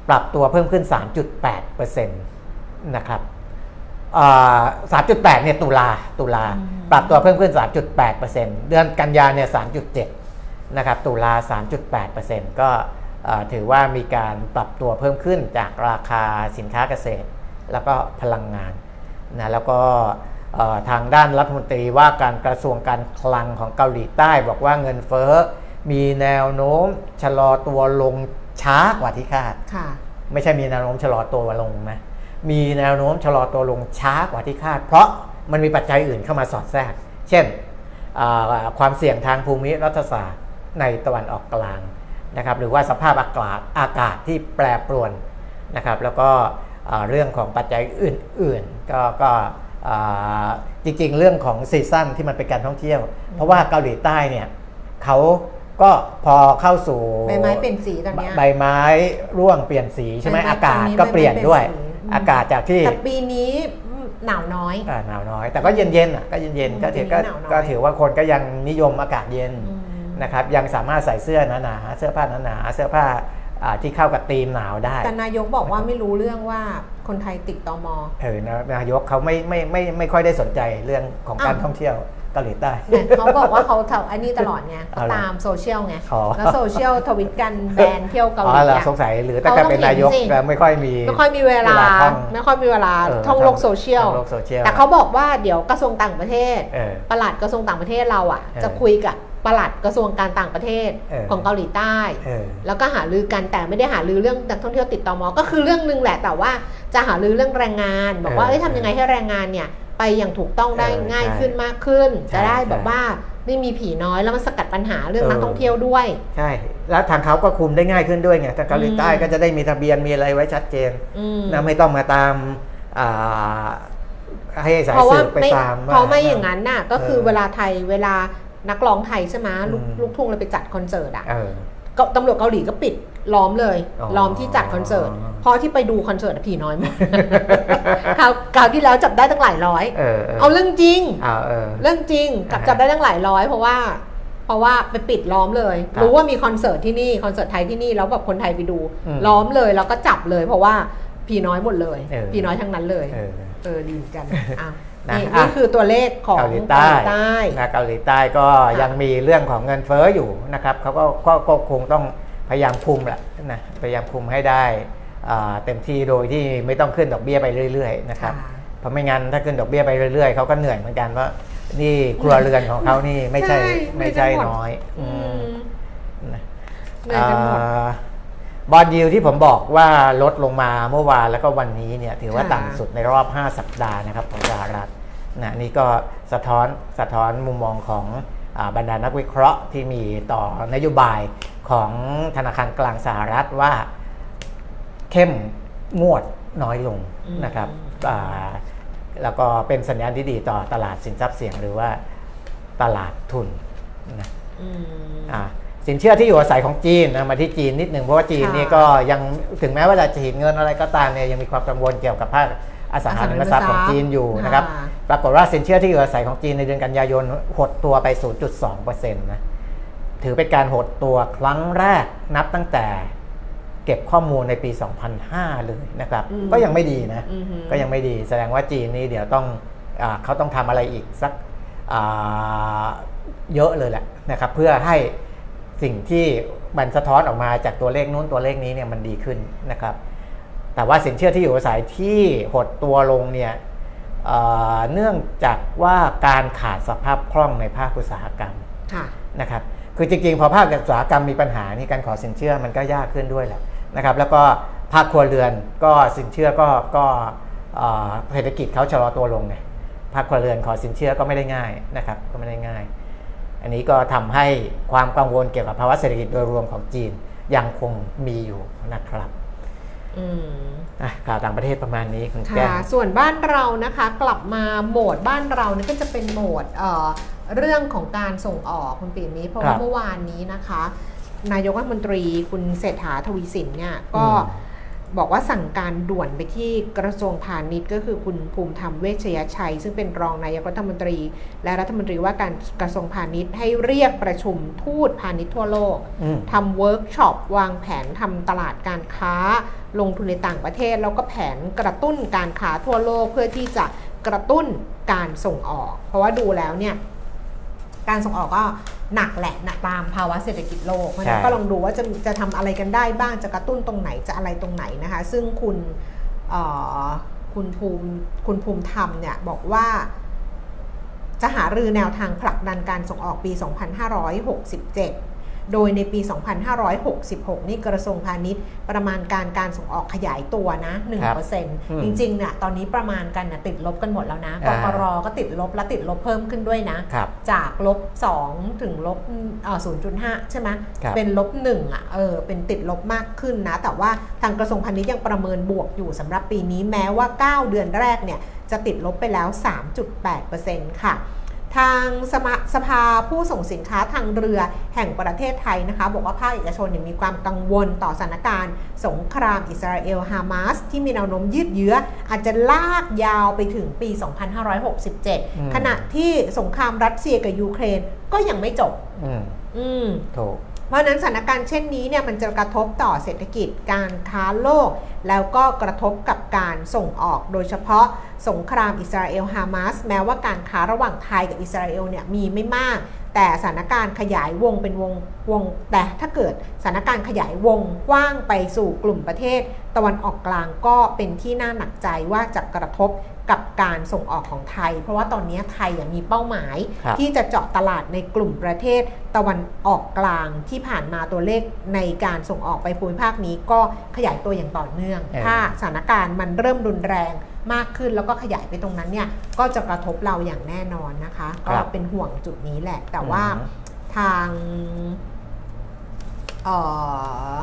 [SPEAKER 3] ปรับตัวเพิ่มขึ้น 3.8%นะครับอ่า3.8 เนี่ยตุลาตุลา ปรับตัวเพิ่มขึ้น 3.8%เดือนกันยาเนี่ย 3.7 นะครับ ตุลา 3.8%ก็เอ่อ ถือว่ามีการปรับตัวเพิ่มขึ้นจากราคาสินค้าเกษตร แล้วก็พลังงานนะแล้วก็เอ่อทางด้านรัฐมนตรีว่าการกระทรวงการคลังของเกาหลีใต้ บอกว่าเงินเฟ้อมีแนวโน้มชะลอตัวลงช้ากว่าที่คาด
[SPEAKER 2] ค่ะ
[SPEAKER 3] ไม่ใช่มีแนวโน้มชะลอตัวลงนะมีแนวโน้มชะลอตัวลงช้ากว่าที่คาด เพราะมันมีปัจจัยอื่นเข้ามาสอดแทรก เช่นอ่าความเสี่ยงทางภูมิรัฐศาสตร์ในตะวันออกกลาง นะครับหรือว่าสภาพอากาศอากาศที่แปรปรวนนะครับแล้วก็อ่าเรื่องของปัจจัยอื่นๆ ก็ก็อ่าจริงๆ เรื่องของซีซั่นที่มันเป็นการท่องเที่ยว เพราะว่าเกาหลีใต้เนี่ยเขาก็พอเข้าสู่
[SPEAKER 2] ใบไม้เปลี่ยนสีตอนเนี้ย
[SPEAKER 3] ใบไม้ร่วงเปลี่ยนสีใช่ไหม
[SPEAKER 2] ใบไม้
[SPEAKER 3] อากาศ
[SPEAKER 2] ตอนนี้
[SPEAKER 3] ก็เปลี่ยนด้วย
[SPEAKER 2] ใบไม้เปลี่ยนสี
[SPEAKER 3] อากาศจากที่
[SPEAKER 2] แต่ปีนี้หนาวน้อย
[SPEAKER 3] อ่าหนาวน้อย แต่ก็เย็นเย็นๆอะก็เย็นเย็นๆก็ถือก็
[SPEAKER 2] ปีนี้หนาวน้อย
[SPEAKER 3] ก็ถือว่าคนก็ยังนิยมอากาศเย็น
[SPEAKER 2] อืม
[SPEAKER 3] นะครับยังสามารถใส่เสื้อหนาๆเสื้อผ้าหนาๆเสื้อผ้าอ่าที่เข้ากับธีมหนาวได้
[SPEAKER 2] แต่นายกบอกว่าไม่รู้เรื่องว่าคนไทยติดตม
[SPEAKER 3] เออนะนายกเขาไม่ไม่ไม่ไม่ค่อยได้สนใจเรื่องของการ
[SPEAKER 2] อ้าว
[SPEAKER 3] ท่องเที่ยวเกาหลีใต้
[SPEAKER 2] เนี่ยเขาบอกว่าเขาทำอันนี้ตลอดไง
[SPEAKER 3] เอา
[SPEAKER 2] เขา
[SPEAKER 3] เหรอ
[SPEAKER 2] ตามโซเชียลไง
[SPEAKER 3] อ๋อ
[SPEAKER 2] แล้วโซเชียลทวิตกันแบนเที่ยวเกาห
[SPEAKER 3] อ๋
[SPEAKER 2] ลี
[SPEAKER 3] อเหรอ
[SPEAKER 2] อะ
[SPEAKER 3] สงสัยหรือตั้งแต่เป็นนายก
[SPEAKER 2] เขาต้องเห็นสิ
[SPEAKER 3] แล้วไม่ค่อยมี
[SPEAKER 2] ไม่ค่อยมีเวลา
[SPEAKER 3] เวลาท่อง
[SPEAKER 2] ไม่ค่อยมีเวลา
[SPEAKER 3] เออ
[SPEAKER 2] ท่องโลกโซเชียล
[SPEAKER 3] ท่องโลกโซเชียล
[SPEAKER 2] แต่เขาบอกว่าเดี๋ยวกระทรวงต่างประเทศ
[SPEAKER 3] เออ
[SPEAKER 2] ปลัดกระทรวงต่างประเทศเราอะ
[SPEAKER 3] เออ
[SPEAKER 2] จะคุยกับ ปลัดกระทรวงการต่างประเทศ
[SPEAKER 3] เออ
[SPEAKER 2] ของเกาหลีใต้
[SPEAKER 3] เออ
[SPEAKER 2] แล้วก็หารือกันแต่ไม่ได้หารือเรื่องนักท่องเที่ยวติดตอมก็คือเรื่องหนึงแหละแต่ว่าจะหารือเรื่องแรงงาน บอกว่า
[SPEAKER 3] เออ
[SPEAKER 2] เอ้ยทำยังไงให้แรงงานเนี่ยไปอย่างถูกต้องได้
[SPEAKER 3] เออ
[SPEAKER 2] ง่าย
[SPEAKER 3] ใช่
[SPEAKER 2] ขึ้นมากขึ้น
[SPEAKER 3] ใช่
[SPEAKER 2] จะได้แบบ
[SPEAKER 3] ใช่
[SPEAKER 2] ว่าไม่มีผีน้อยแล้วมันสกัดปัญหาเรื่อง
[SPEAKER 3] เออ
[SPEAKER 2] นักท่องเที่ยวด้วย
[SPEAKER 3] ใช่แล้วทางเขาก็คุมได้ง่ายขึ้นด้วยไงทางเกาหลีใต้
[SPEAKER 2] อืม
[SPEAKER 3] ก็จะได้มีทะเบียนมีอะไรไว้ชัดเจน
[SPEAKER 2] อืม
[SPEAKER 3] นะไม่ต้องมาตามอ่าให้สาย
[SPEAKER 2] เพราะว่า
[SPEAKER 3] สืบไป
[SPEAKER 2] ไม่
[SPEAKER 3] ตาม
[SPEAKER 2] เพราะไม่อย่างนั้นน่ะก็คือ
[SPEAKER 3] เออ
[SPEAKER 2] เวลาไทยเวลา นักร้องไทยใช่ไหมลูก
[SPEAKER 3] อืม
[SPEAKER 2] ลูกทุ่งเราไปจัดคอนเสิร์ตอะ
[SPEAKER 3] เออ
[SPEAKER 2] ก็ตำรวจเกาหลีก็ปิดล้อมเลย
[SPEAKER 3] อ๋อ
[SPEAKER 2] ล้อมที่จัดคอนเสิร์ต
[SPEAKER 3] อ๋อ
[SPEAKER 2] เพราะที่ไปดูคอนเสิร์ตอะผีน้อยมากคราวคราวที่แล้วจับได้ตั้งหลายร้อย
[SPEAKER 3] เออเออ
[SPEAKER 2] เอาเรื่องจริง
[SPEAKER 3] เอาเออ
[SPEAKER 2] เรื่องจริงกับ
[SPEAKER 3] อ่าฮะ
[SPEAKER 2] จับได้ตั้งหลายร้อยเพราะว่า เพราะว่าไปปิดล้อมเลย
[SPEAKER 3] ครับ
[SPEAKER 2] รู้ว่ามีคอนเสิร์ตที่นี่คอนเสิร์ตไทยที่นี่แล้วแบบคนไทยไปดู
[SPEAKER 3] อืม
[SPEAKER 2] ล้อมเลยแล้วก็จับเลย เพราะว่าผีน้อยหมดเลย
[SPEAKER 3] เออ
[SPEAKER 2] ผีน้อยทั้งนั้นเลย
[SPEAKER 3] เออ
[SPEAKER 2] เออดีเหมือนกันอะ
[SPEAKER 3] นะ
[SPEAKER 2] นี่
[SPEAKER 3] อะ
[SPEAKER 2] นี่คือตัวเลขของ
[SPEAKER 3] เกาหลีใต้
[SPEAKER 2] ใต้
[SPEAKER 3] นะเกาหลีใต้ก็
[SPEAKER 2] ค่ะ
[SPEAKER 3] ยังมีเรื่องของเงินเฟ้ออยู่นะครับเขาก็ก็ก็คงต้องพยายามคุมแหละนะพยายามคุมให้ได้อ่าเต็มที่โดยที่ไม่ต้องขึ้นดอกเบี้ยไปเรื่อยๆนะครับ
[SPEAKER 2] ค่ะ
[SPEAKER 3] เพราะไม่งั้นถ้าขึ้นดอกเบี้ยไปเรื่อยๆเขาก็เหนื่อยเหมือนกันว่านี่ครัวเรือนของเขานี่ไม่ใช่
[SPEAKER 2] ใช่
[SPEAKER 3] ไม่ใช่
[SPEAKER 2] เหนื่อยกันหมด
[SPEAKER 3] น้อย
[SPEAKER 2] อื
[SPEAKER 3] อืม
[SPEAKER 2] ม
[SPEAKER 3] นะ บอลยิวที่ผมบอกว่าลดลงมาเมื่อวานแล้วก็วันนี้เนี่ยถือว่า
[SPEAKER 2] ค่ะ
[SPEAKER 3] ต่ำสุดในรอบ 5 สัปดาห์นะครับของสหรัฐนะนี่ก็สะท้อนสะท้อนมุมมองของอาบรรดานักวิเคราะห์ที่มีต่อนโยบายของธนาคารกลางสหรัฐว่า เข้มงวดน้อยลง
[SPEAKER 2] อืม
[SPEAKER 3] นะครับอ่าแล้วก็เป็นสัญญาณที่ดีต่อตลาดสินทรัพย์เสี่ยงหรือว่าตลาดทุนนะ
[SPEAKER 2] อืม
[SPEAKER 3] อ่า สินเชื่อที่อยู่อาศัยของจีนนะมาที่จีนนิดหนึ่งเพราะว่าจีน
[SPEAKER 2] ค่ะ
[SPEAKER 3] นี่ก็ยังถึงแม้ว่าจะฉีดเงินอะไรก็ตามเนี่ยยังมีความกังวลเกี่ยวกับภาคอสังหาริมทรัพย์ของจีนอยู่นะครับ
[SPEAKER 2] ค่ะ
[SPEAKER 3] ปรากฏว่าสินเชื่อที่อยู่อาศัยของจีนในเดือนกันยายนหดตัวไป 0.2%นะถือเป็นการหดตัวครั้งแรกนับตั้งแต่เก็บข้อมูลในปี 2005 เลยนะครับ
[SPEAKER 2] อืม
[SPEAKER 3] ก็ยังไม่ดีนะ
[SPEAKER 2] อือหือ
[SPEAKER 3] ก็ยังไม่ดี แสดงว่าจีนนี่เดี๋ยวต้องอาเขาต้องทำอะไรอีกสักอ่าเยอะเลยแหละนะครับ เพื่อให้ สิ่งที่มันสะท้อนออกมาจากตัวเลขนู้นตัวเลขนี้เนี่ยมันดีขึ้นนะครับ แต่ว่าสินเชื่อที่อยู่อาศัยที่หดตัวลงเนี่ยเอ่อเนื่องจากว่าการขาดสภาพคล่องในภาคอุตสาหกรรม
[SPEAKER 2] ค่ะ
[SPEAKER 3] นะครับ คือจริงๆ พอภาคอุตสาหกรรมมีปัญหานี่การขอสินเชื่อมันก็ยากขึ้นด้วยแหละนะครับ แล้วก็ภาคครัวเรือนก็สินเชื่อก็ก็เอ่อเศรษฐกิจเขาชะลอตัวลงไงภาคครัวเรือนขอสินเชื่อก็ไม่ได้ง่ายนะครับ ก็ไม่ได้ง่าย อันนี้ก็ทำให้ความกังวลเกี่ยวกับภาวะเศรษฐกิจโดยรวมของจีนยังคงมีอยู่นะครับ
[SPEAKER 2] อืม
[SPEAKER 3] อะข่าวต่างประเทศประมาณนี้คุณแก้
[SPEAKER 2] ค่ะ
[SPEAKER 3] ม
[SPEAKER 2] ส่วนบ้านเรานะคะกลับมาโหมดบ้านเราเนี่ยก็จะเป็นโหมดเอ่อเรื่องของการส่งออกคุณปีนี้เพราะ
[SPEAKER 3] ครั
[SPEAKER 2] ว่า
[SPEAKER 3] บ
[SPEAKER 2] เมื่อวานนี้นะคะ นายกรัฐมนตรีคุณเศรษฐาทวีสินเนี่ยก็
[SPEAKER 3] อืม
[SPEAKER 2] บอกว่าสั่งการด่วนไปที่กระทรวงพาณิชย์ก็คือคุณภูมิธรรมเวชยชัย ซึ่งเป็นรองนายกรัฐมนตรี และรัฐมนตรีว่าการกระทรวงพาณิชย์ให้เรียกประชุมทูตพาณิชย์ทั่วโลก
[SPEAKER 3] อืม
[SPEAKER 2] ทำเวิร์กช็อปวางแผนทำตลาดการค้า ลงทุนในต่างประเทศ แล้วก็แผนกระตุ้นการค้าทั่วโลกเพื่อที่จะกระตุ้นการส่งออก เพราะว่าดูแล้วเนี่ย การส่งออกก็หนักแหละหนักตามภาวะเศรษฐกิจโลกเพราะฉะนั้น
[SPEAKER 3] ใช่
[SPEAKER 2] ก็ลองดูว่าจะจะทำอะไรกันได้บ้างจะกระตุ้นตรงไหนจะอะไรตรงไหนนะคะ ซึ่งคุณเอ่อคุณภูมิคุณภูมิธรรมเนี่ยบอกว่าจะหารือแนวทางผลักดันการส่งออกปี 2567 โดยในปี 2566 นี่กระทรวงพาณิชย์ ประมาณการการส่งออกขยายตัวนะ1%จริงๆเนี่ยตอนนี้ประมาณกันนะติดลบกันหมดแล้วนะก
[SPEAKER 3] อ่า
[SPEAKER 2] กรก็ติดลบและติดลบเพิ่มขึ้นด้วยนะ
[SPEAKER 3] ครับ
[SPEAKER 2] จากลบ 2 ถึงลบเอ่อ0.5ใช่ไหม
[SPEAKER 3] ครับ
[SPEAKER 2] เป็นลบ1อะเออเป็นติดลบมากขึ้นนะ แต่ว่าทางกระทรวงพาณิชย์ยังประเมินบวกอยู่สำหรับปีนี้แม้ว่า 9 เดือนแรกเนี่ยจะติดลบไปแล้ว 3.8%ค่ะ ทางสมาสภาผู้ส่งสินค้าทางเรือแห่งประเทศไทยนะคะบอกว่าภาคเอกชนเนี่ยมีความกังวลต่อสถานการณ์ สงครามอิสราเอลฮามาสที่มีแนวโน้มยืดเยื้อ อาจจะลากยาวไปถึงปี
[SPEAKER 3] ม
[SPEAKER 2] 2567 ขณะที่สงครามรัสเซียกับยูเครนก็ยังไม่จบ
[SPEAKER 3] อืม
[SPEAKER 2] อืม
[SPEAKER 3] ถูก
[SPEAKER 2] เพราะนั้นสถานการณ์เช่นนี้เนี่ยมันจะกระทบต่อเศรษฐกิจการค้าโลก แล้วก็กระทบกับการส่งออกโดยเฉพาะสงครามอิสราเอลฮามาสแม้ว่าการค้าระหว่างไทยกับอิสราเอลเนี่ยมีไม่มาก แต่สถานการณ์ขยายวงเป็นวงวง แต่ถ้าเกิดสถานการณ์ขยายวงกว้างไปสู่กลุ่มประเทศ ตะวันออกกลางก็เป็นที่น่าหนักใจว่าจะกระทบกับการส่งออกของไทย เพราะว่าตอนนี้ไทยอะมีเป้าหมาย ที่จะเจาะตลาดในกลุ่มประเทศ ตะวันออกกลางที่ผ่านมาตัวเลขในการส่งออกไปภูมิภาคนี้ก็ขยายตัวอย่างต่อเนื่อง ถ้าสถานการณ์มันเริ่มรุนแรง มากขึ้นแล้วก็ขยายไปตรงนั้นเนี่ยก็จะกระทบเราอย่างแน่นอนนะคะ
[SPEAKER 3] ครั
[SPEAKER 2] ก็
[SPEAKER 3] บ
[SPEAKER 2] เป็นห่วงจุดนี้แหละ แต่ว่า
[SPEAKER 3] อืม
[SPEAKER 2] ทางเอ่อ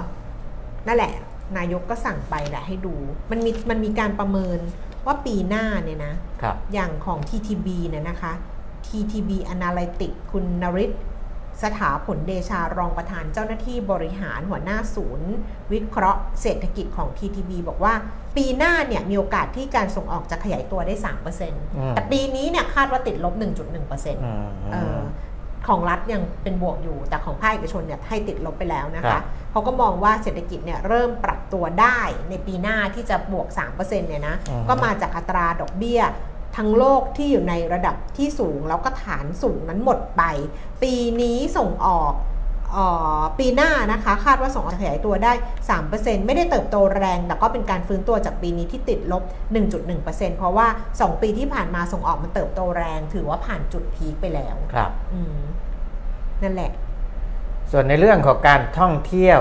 [SPEAKER 2] นั่นแหละ นายกก็สั่งไปแหละให้ดู มันมีมันมีการประเมินว่าปีหน้าเนี่ยนะ
[SPEAKER 3] ครับ
[SPEAKER 2] อย่างของ TTB เนี่ยนะคะ TTB Analytics คุณนริศ สถาผลเดชารองประธานเจ้าหน้าที่บริหารหัวหน้าศูนย์ วิเคราะห์เศรษฐกิจของ TTB บอกว่า ปีหน้าเนี่ยมีโอกาสที่การส่งออกจะขยายตัวได้ 3%แต่ปีนี้เนี่ยคาดว่าติดลบ 1.1%
[SPEAKER 3] อืม
[SPEAKER 2] เออของรัฐยังเป็นบวกอยู่ แต่ของภาคเอกชนเนี่ยให้ติดลบไปแล้วนะ
[SPEAKER 3] ครั
[SPEAKER 2] คะ
[SPEAKER 3] บ
[SPEAKER 2] เขาก็มองว่าเศรษฐกิจเนี่ยเริ่มปรับตัวได้ในปีหน้าที่จะบวก 3%เนี่ยนะ
[SPEAKER 3] อือฮึ
[SPEAKER 2] ก็มาจากอัตราดอกเบี้ย ทั้งโลกที่อยู่ในระดับที่สูงแล้วก็ฐานสูงนั้นหมดไป ปีนี้ส่งออกเออปีหน้านะคะคาดว่าส่งออกจะขยายตัวได้ 3%ไม่ได้เติบโตแรง แต่ก็เป็นการฟื้นตัวจากปีนี้ที่ติดลบ 1.1%เพราะว่า 2 ปีที่ผ่านมาส่งออกมันเติบโตแรง ถือว่าผ่านจุดพีคไปแล้ว
[SPEAKER 3] ครับ
[SPEAKER 2] อืมนั่นแหละ
[SPEAKER 3] ส่วนในเรื่องของการท่องเที่ยว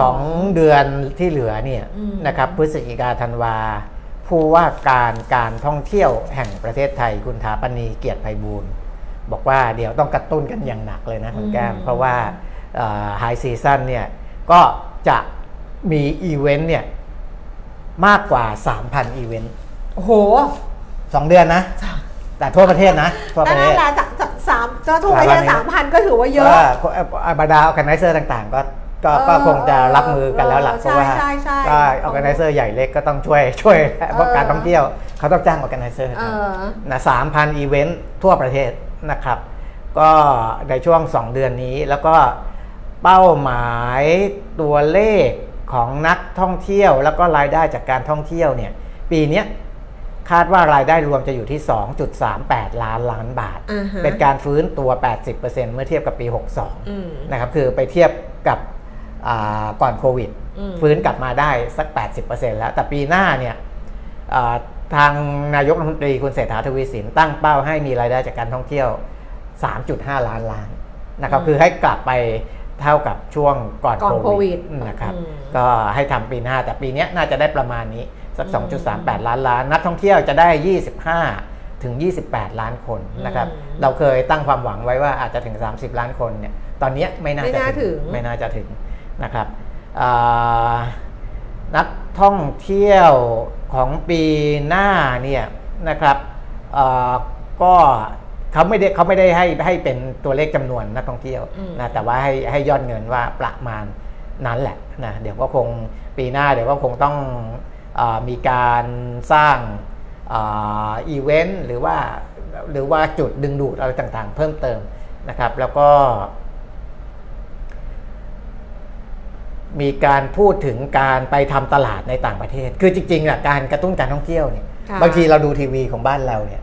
[SPEAKER 3] สองเดือนที่เหลือเนี่ย
[SPEAKER 2] อืม
[SPEAKER 3] นะครับพฤศจิกาธันวา ผู้ว่าการการท่องเที่ยวแห่งประเทศไทยคุณถาปณีเกียรติไพบูลย์บอกว่าเดี๋ยวต้องกระตุ้นกันอย่างหนักเลยนะคุณแก้ม เพราะว่า high season เนี่ยก็จะมีอีเวนต์เนี่ยมากกว่า 3,000 อีเวนต์
[SPEAKER 2] โอ้โห
[SPEAKER 3] สองเดือนนะ แต่ทั่วประเทศนะ ทั่วประเท
[SPEAKER 2] นั่
[SPEAKER 3] ศ
[SPEAKER 2] นแหละจากจากสามจะถูกไปแค่สามพันก็ถือว่าเยอะ
[SPEAKER 3] ก็บรรดา organizer ต่างๆ ก็ ก็
[SPEAKER 2] เออ
[SPEAKER 3] ก็คงจะรับมือกันแล้วล่ะ
[SPEAKER 2] เออ
[SPEAKER 3] เพราะว่า
[SPEAKER 2] ใช่ใช่ใช่
[SPEAKER 3] ก็ออแกไนเซอร์ใหญ่เล็กก็ต้องช่วยช่วยเพราะการท่องเที่ยวเขาต้องจ้างออแกไนเซอร์
[SPEAKER 2] เออ
[SPEAKER 3] นะสามพันอีเวนต์ทั่วประเทศนะครับ ก็ในช่วง 2 เดือนนี้แล้วก็เป้าหมายตัวเลขของนักท่องเที่ยว แล้วก็รายได้จากการท่องเที่ยวเนี่ย ปีเนี้ยคาดว่ารายได้รวมจะอยู่ที่ 2.38 ล้านล้านบาท
[SPEAKER 2] อ่าฮะ
[SPEAKER 3] เป็นการฟื้นตัว 80%เมื่อเทียบกับปี
[SPEAKER 2] อืม
[SPEAKER 3] 62 นะครับ คือไปเทียบกับอ่า ก่อนโควิด
[SPEAKER 2] อืม
[SPEAKER 3] ฟื้นกลับมาได้สัก 80%แล้ว แต่ปีหน้าเนี่ยอ่าทางนายกรัฐมนตรีคุณเศรษฐาทวีสินตั้งเป้าให้มีรายได้จากการท่องเที่ยว 3.5 ล้านล้านนะครับคือให้กลับไปเท่ากับช่วงก่อน
[SPEAKER 2] ก่อนโควิด
[SPEAKER 3] นะครับ
[SPEAKER 2] อืม
[SPEAKER 3] ก็ให้ทำปีหน้า แต่ปีเนี้ยน่าจะได้ประมาณนี้สัก
[SPEAKER 2] อืม
[SPEAKER 3] 2.38 ล้านล้าน นักท่องเที่ยวจะได้ 25 ถึง 28 ล้านคนนะครับ
[SPEAKER 2] อืม
[SPEAKER 3] เราเคยตั้งความหวังไว้ว่าอาจจะถึง 30 ล้านคนเนี่ยตอนเนี้ยไม่น่า
[SPEAKER 2] ไม่
[SPEAKER 3] จะ
[SPEAKER 2] น่าถึง
[SPEAKER 3] ไม่น่าจะถึง นะครับอ่านักท่องเที่ยวของปีหน้าเนี่ยนะครับอ่าก็เขาไม่ได้เขาไม่ได้ให้ให้เป็นตัวเลขจำนวนนักท่องเที่ยว
[SPEAKER 2] อืม
[SPEAKER 3] นะแต่ว่าให้ให้ยอดเงินว่าประมาณนั้นแหละนะเดี๋ยวก็คงปีหน้าเดี๋ยวก็คงต้องอามีการสร้างอาอีเวนต์หรือว่าหรือว่าจุดดึงดูดอะไรต่างๆ เพิ่มเติมนะครับ แล้วก็ มีการพูดถึงการไปทำตลาดในต่างประเทศ คือจริงๆอะการกระตุ้นการท่องเที่ยวเนี่ย
[SPEAKER 2] ค่ะ
[SPEAKER 3] บางทีเราดูทีวีของบ้านเราเนี่ย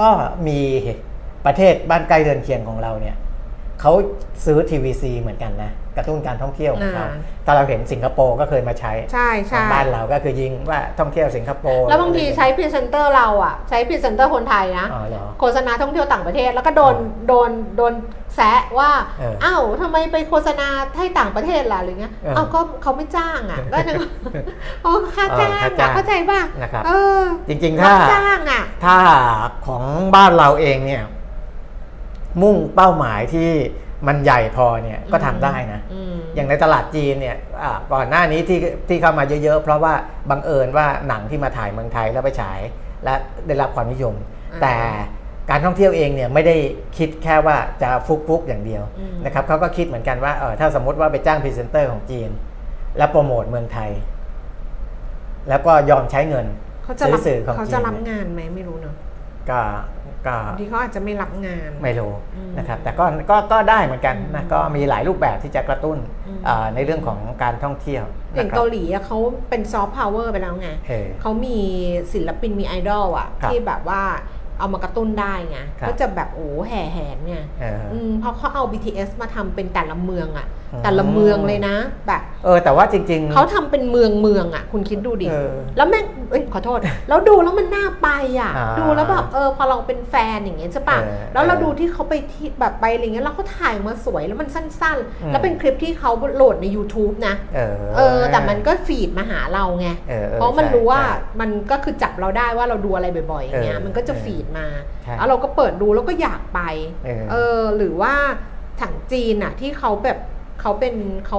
[SPEAKER 3] ก็มีประเทศบ้านใกล้เรือนเคียงของเราเนี่ยเขาซื้อทีวีซีเหมือนกันนะ กระตุ้นการท่องเที่ยวของเขา
[SPEAKER 2] อ่า
[SPEAKER 3] ถ้าเราเห็นสิงคโปร์ก็เคยมาใช้
[SPEAKER 2] ใช่
[SPEAKER 3] ขอ
[SPEAKER 2] ใช่
[SPEAKER 3] งบ้านเราก็คือยิงว่าท่องเที่ยวสิงคโปร์
[SPEAKER 2] แล้วบางทีใช้พรีเซนเตอร์เราอะใช้พรีเซนเตอร์คนไทยนะ
[SPEAKER 3] อ๋อเหรอ
[SPEAKER 2] โฆษณาท่องเที่ยวต่างประเทศ แล้วก็โดน
[SPEAKER 3] อ๋อ
[SPEAKER 2] โดนโดนแซะว่า
[SPEAKER 3] เออ
[SPEAKER 2] อ้าวทำไมไปโฆษณาให้ต่างประเทศล่ะหรือเงี้ย
[SPEAKER 3] เออ
[SPEAKER 2] อ้าวก็เขาไม่จ้างอะก็นึกว่าอ๋อค่า
[SPEAKER 3] เออ
[SPEAKER 2] จ้าง
[SPEAKER 3] ค่าจ้า
[SPEAKER 2] อะ
[SPEAKER 3] ง
[SPEAKER 2] เข้าใจป่ะ
[SPEAKER 3] นะครับ
[SPEAKER 2] เออ
[SPEAKER 3] จริงๆ
[SPEAKER 2] รั
[SPEAKER 3] ถ้า
[SPEAKER 2] บจ้างอะ
[SPEAKER 3] ถ้าของบ้านเราเองเนี่ยมุ่งเป้าหมายที่ มันใหญ่พอเนี่ยก็ทำได้นะ
[SPEAKER 2] อืม
[SPEAKER 3] อย่างในตลาดจีนเนี่ยอ่าก่อนหน้านี้ที่ที่เข้ามาเยอะๆ เพราะว่าบังเอิญว่าหนังที่มาถ่ายเมืองไทยแล้วไปฉาย และได้รับความนิยม
[SPEAKER 2] อ่า
[SPEAKER 3] แต่การท่องเที่ยวเองเนี่ยไม่ได้คิดแค่ว่าจะฟลุกๆอย่างเดียว
[SPEAKER 2] อืม
[SPEAKER 3] นะครับเขาก็คิดเหมือนกันว่าเออถ้าสมมติว่าไปจ้างพรีเซนเตอร์ของจีน แล้วโปรโมทเมืองไทย แล้วก็ยอมใช้เงิน
[SPEAKER 2] เขาจะรับ
[SPEAKER 3] ซื้อสื่อของ
[SPEAKER 2] เขา
[SPEAKER 3] จี
[SPEAKER 2] จะ
[SPEAKER 3] น
[SPEAKER 2] รับ
[SPEAKER 3] เนี่ย
[SPEAKER 2] งานไหมไม่รู้เนอะ
[SPEAKER 3] ก็ ก็
[SPEAKER 2] บางทีเขาอาจจะไม่รับงาน
[SPEAKER 3] ไม่รู้
[SPEAKER 2] อืม
[SPEAKER 3] นะครับแต่ก็ก็ก็ได้เหมือนกันนะ
[SPEAKER 2] อืม
[SPEAKER 3] ก็มีหลายรูปแบบที่จะกระตุ้น
[SPEAKER 2] อืม
[SPEAKER 3] อ่าในเรื่องของการท่องเที่ยว
[SPEAKER 2] อย่าง
[SPEAKER 3] นะครับ
[SPEAKER 2] เกาหลีอะเขาเป็นซอฟต์พาวเวอร์ไปแล้วไง
[SPEAKER 3] เออ
[SPEAKER 2] เขามีศิลปินมีไอดอลอะ
[SPEAKER 3] ครับ
[SPEAKER 2] ที่แบบว่าเอามากระตุ้นได้ไง
[SPEAKER 3] ครับ
[SPEAKER 2] ก็จะแบบโอ้แห่แหนไง
[SPEAKER 3] เออ
[SPEAKER 2] อืมเพราะเขาเอา BTS มาทำเป็นแต่ละเมืองอะ
[SPEAKER 3] อืม
[SPEAKER 2] แต่ละเมืองเลยนะแบบ
[SPEAKER 3] เออแต่ว่าจริง ๆ
[SPEAKER 2] เขาทำเป็นเมืองเมืองอะคุณคิดดูดิ
[SPEAKER 3] เออ
[SPEAKER 2] แล้วแม่งเอ้ยขอโทษ แล้วดูแล้วมันน่าไปอะ
[SPEAKER 3] อ่า
[SPEAKER 2] ดูแล้วแบบเออพอเราเป็นแฟนอย่างเงี้ยใช่ปะ
[SPEAKER 3] เออ
[SPEAKER 2] แล้วเรา
[SPEAKER 3] เออ
[SPEAKER 2] ดูที่เขาไปที่แบบไปอะไรเงี้ยแล้วเขาถ่ายออกมาสวยแล้วมันสั้น
[SPEAKER 3] อืม
[SPEAKER 2] ๆแล้วเป็นคลิปที่เขาโหลดใน YouTube นะ
[SPEAKER 3] เออ
[SPEAKER 2] เออแต่มันก็ฟีดมาหาเราไง
[SPEAKER 3] ออออ
[SPEAKER 2] เพราะมัน
[SPEAKER 3] ใช่
[SPEAKER 2] รู้ว่า
[SPEAKER 3] ใช่
[SPEAKER 2] มันก็คือจับเราได้ว่าเราดูอะไรบ่อยๆอย่างเงี้ย
[SPEAKER 3] เออ
[SPEAKER 2] มันก็จะ
[SPEAKER 3] เออ
[SPEAKER 2] ฟีดมา
[SPEAKER 3] ใช่
[SPEAKER 2] แล้วเราก็เปิดดูแล้วก็อยากไป
[SPEAKER 3] เออ
[SPEAKER 2] เออหรือว่าถังจีนอะที่เขาแบบ เขาเป็นเขา